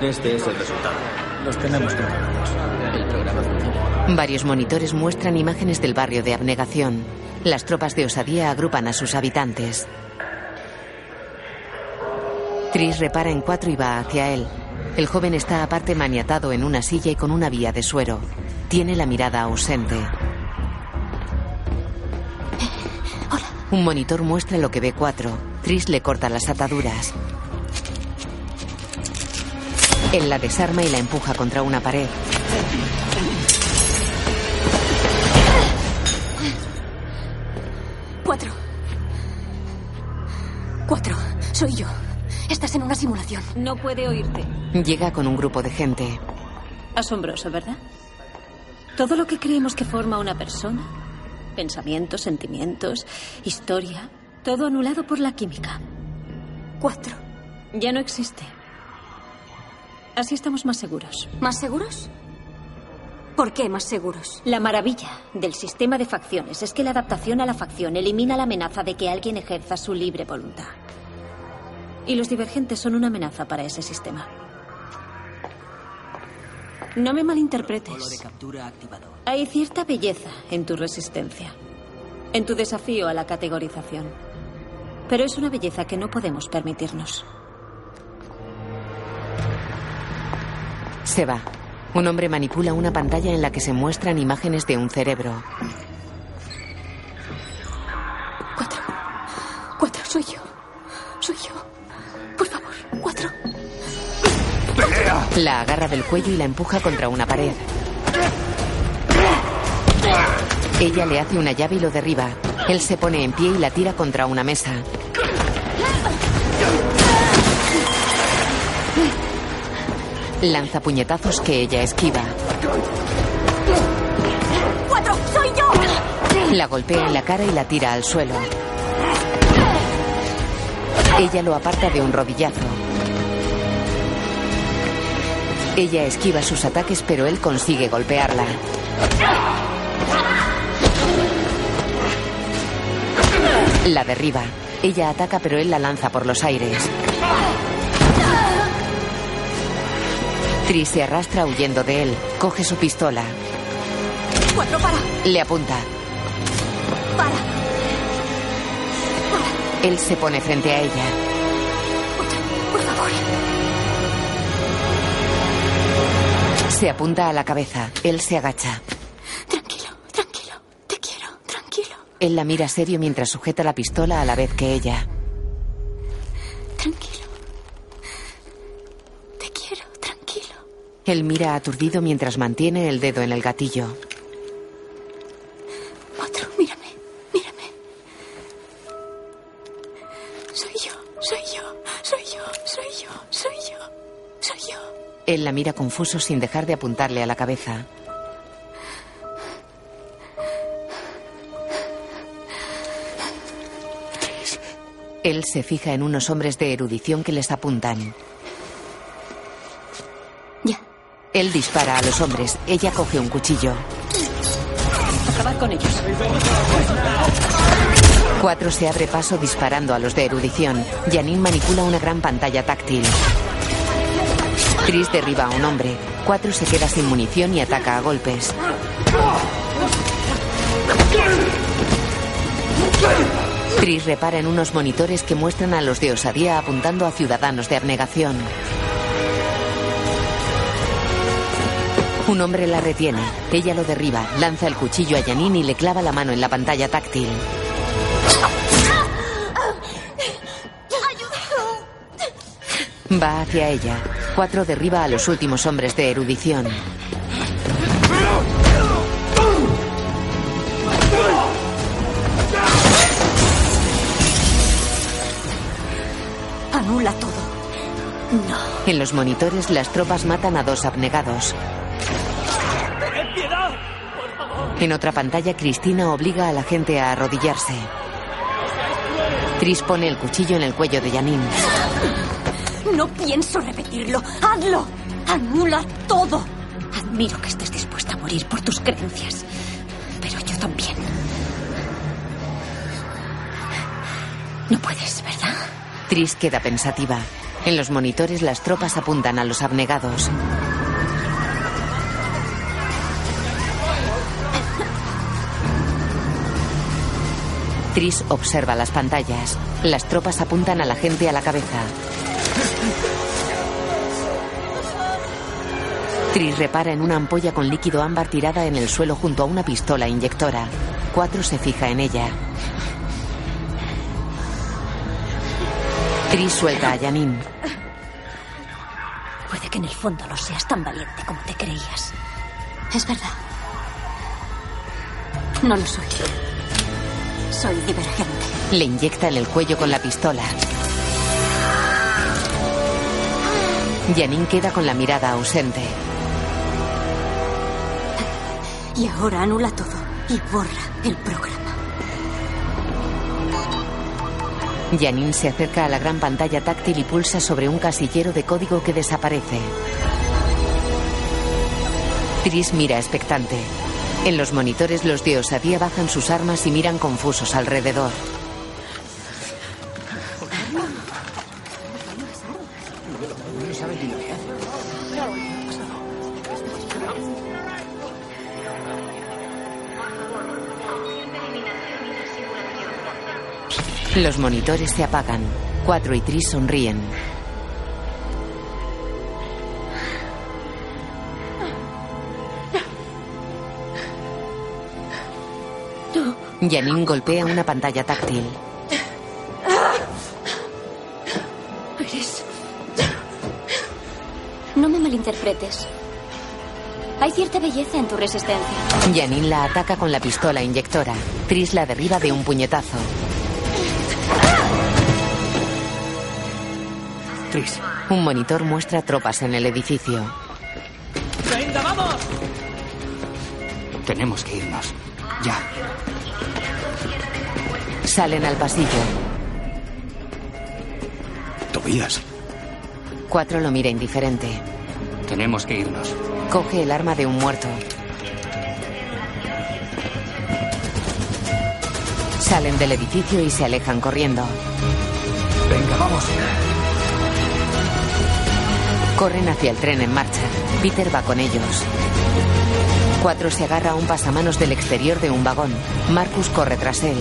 Este es el resultado. Los tenemos controlados. El programa funciona. Varios monitores muestran imágenes del barrio de abnegación. Las tropas de osadía agrupan a sus habitantes. Tris repara en cuatro y va hacia él. El joven está aparte maniatado en una silla y con una vía de suero. Tiene la mirada ausente. Un monitor muestra lo que ve cuatro. Tris le corta las ataduras. Él la desarma y la empuja contra una pared. No puede oírte. Llega con un grupo de gente. Asombroso, ¿verdad? Todo lo que creemos que forma una persona, pensamientos, sentimientos, historia, todo anulado por la química. Cuatro. Ya no existe. Así estamos más seguros. ¿Más seguros? ¿Por qué más seguros? La maravilla del sistema de facciones es que la adaptación a la facción elimina la amenaza de que alguien ejerza su libre voluntad. Y los divergentes son una amenaza para ese sistema. No me malinterpretes. Hay cierta belleza en tu resistencia, en tu desafío a la categorización. Pero es una belleza que no podemos permitirnos. Se va. Un hombre manipula una pantalla en la que se muestran imágenes de un cerebro. Cuatro. Cuatro, soy yo. La agarra del cuello y la empuja contra una pared. Ella le hace una llave y lo derriba. Él se pone en pie y la tira contra una mesa. Lanza puñetazos que ella esquiva. ¡Cuatro! ¡Soy yo! La golpea en la cara y la tira al suelo. Ella lo aparta de un rodillazo. Ella esquiva sus ataques, pero él consigue golpearla. La derriba. Ella ataca pero él la lanza por los aires. Tris se arrastra huyendo de él. Coge su pistola. Cuatro, para. Le apunta. Para. Él se pone frente a ella. Por favor. Se apunta a la cabeza. Él se agacha. Tranquilo, tranquilo. Te quiero, tranquilo. Él la mira serio mientras sujeta la pistola a la vez que ella. Tranquilo. Te quiero, tranquilo. Él mira aturdido mientras mantiene el dedo en el gatillo. Él la mira confuso sin dejar de apuntarle a la cabeza. Él se fija en unos hombres de erudición que les apuntan. Ya. Él dispara a los hombres. Ella coge un cuchillo. Acabad con ellos. Cuatro se abre paso disparando a los de erudición. Janine manipula una gran pantalla táctil. Tris derriba a un hombre. Cuatro se queda sin munición y ataca a golpes. Tris repara en unos monitores que muestran a los de osadía apuntando a ciudadanos de abnegación. Un hombre la retiene. Ella lo derriba, lanza el cuchillo a Janine y le clava la mano en la pantalla táctil. Va hacia ella. Cuatro derriba a los últimos hombres de erudición. Anula todo. No. En los monitores las tropas matan a dos abnegados. En otra pantalla Cristina obliga a la gente a arrodillarse. Tris pone el cuchillo en el cuello de Janine. No pienso repetirlo. Hazlo. Anula todo. Admiro que estés dispuesta a morir por tus creencias. Pero yo también. No puedes, ¿verdad? Tris queda pensativa. En los monitores las tropas apuntan a los abnegados. Tris observa las pantallas. Las tropas apuntan a la gente a la cabeza. Tris repara en una ampolla con líquido ámbar tirada en el suelo junto a una pistola inyectora. Cuatro se fija en ella. Tris suelta a Janine. Puede que en el fondo no seas tan valiente como te creías. Es verdad. No lo soy. Soy divergente. Le inyecta en el cuello con la pistola. Janine queda con la mirada ausente. Y ahora anula todo y borra el programa. Janine se acerca a la gran pantalla táctil y pulsa sobre un casillero de código que desaparece. Tris mira expectante. En los monitores los de osadía bajan sus armas y miran confusos alrededor. Los monitores se apagan. Cuatro y Tris sonríen. Janine golpea una pantalla táctil. Eres. No me malinterpretes. Hay cierta belleza en tu resistencia. Janine la ataca con la pistola inyectora. Tris la derriba de un puñetazo. Un monitor muestra tropas en el edificio. ¡Venga, vamos! Tenemos que irnos. Ya. Salen al pasillo. Tobías. Cuatro lo mira indiferente. Tenemos que irnos. Coge el arma de un muerto. Salen del edificio y se alejan corriendo. Venga, vamos. Corren hacia el tren en marcha. Peter va con ellos. Cuatro se agarra a un pasamanos del exterior de un vagón. Marcus corre tras él.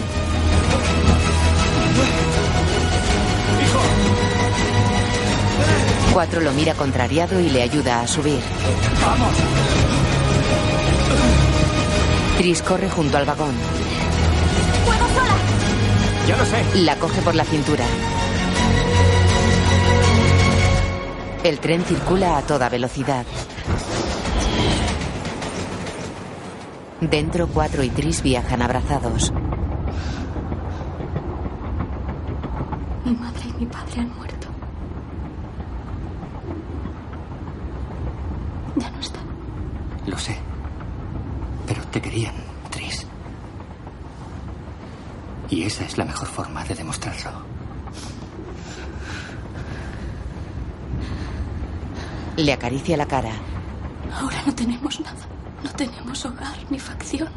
Cuatro lo mira contrariado y le ayuda a subir. ¡Vamos! Tris corre junto al vagón. ¡Puedo sola! Ya lo sé. La coge por la cintura. El tren circula a toda velocidad. Dentro, Cuatro y Tris viajan abrazados. Mi madre y mi padre han muerto. Ya no están. Lo sé. Pero te querían, Tris. Y esa es la mejor forma de demostrarlo. Le acaricia la cara. Ahora no tenemos nada. No tenemos hogar ni facción.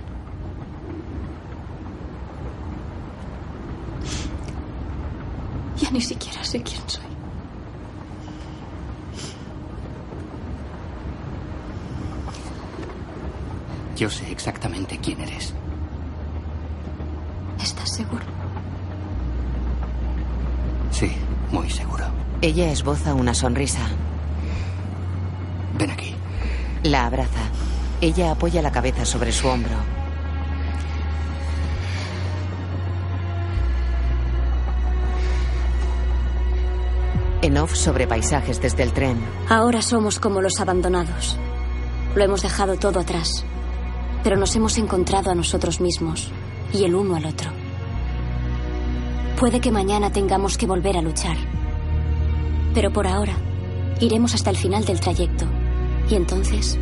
Ya ni siquiera sé quién soy. Yo sé exactamente quién eres. ¿Estás seguro? Sí, muy seguro. Ella esboza una sonrisa. Aquí. La abraza. Ella apoya la cabeza sobre su hombro. En off sobre paisajes desde el tren. Ahora somos como los abandonados. Lo hemos dejado todo atrás. Pero nos hemos encontrado a nosotros mismos y el uno al otro. Puede que mañana tengamos que volver a luchar. Pero por ahora, iremos hasta el final del trayecto. Y entonces,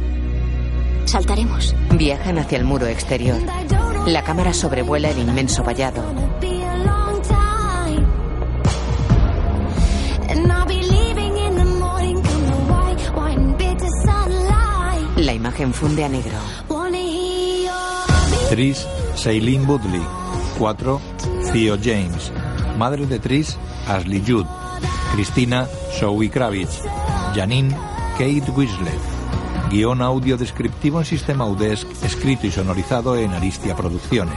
saltaremos. Viajan hacia el muro exterior. La cámara sobrevuela el inmenso vallado. La imagen funde a negro. Tris Shailene Woodley. 4. Theo James. Madre de Tris, Ashley Judd. Cristina, Zoe Kravitz. Janine, Kate Winslet. Guión audio descriptivo en sistema UDESC, escrito y sonorizado en Aristia Producciones.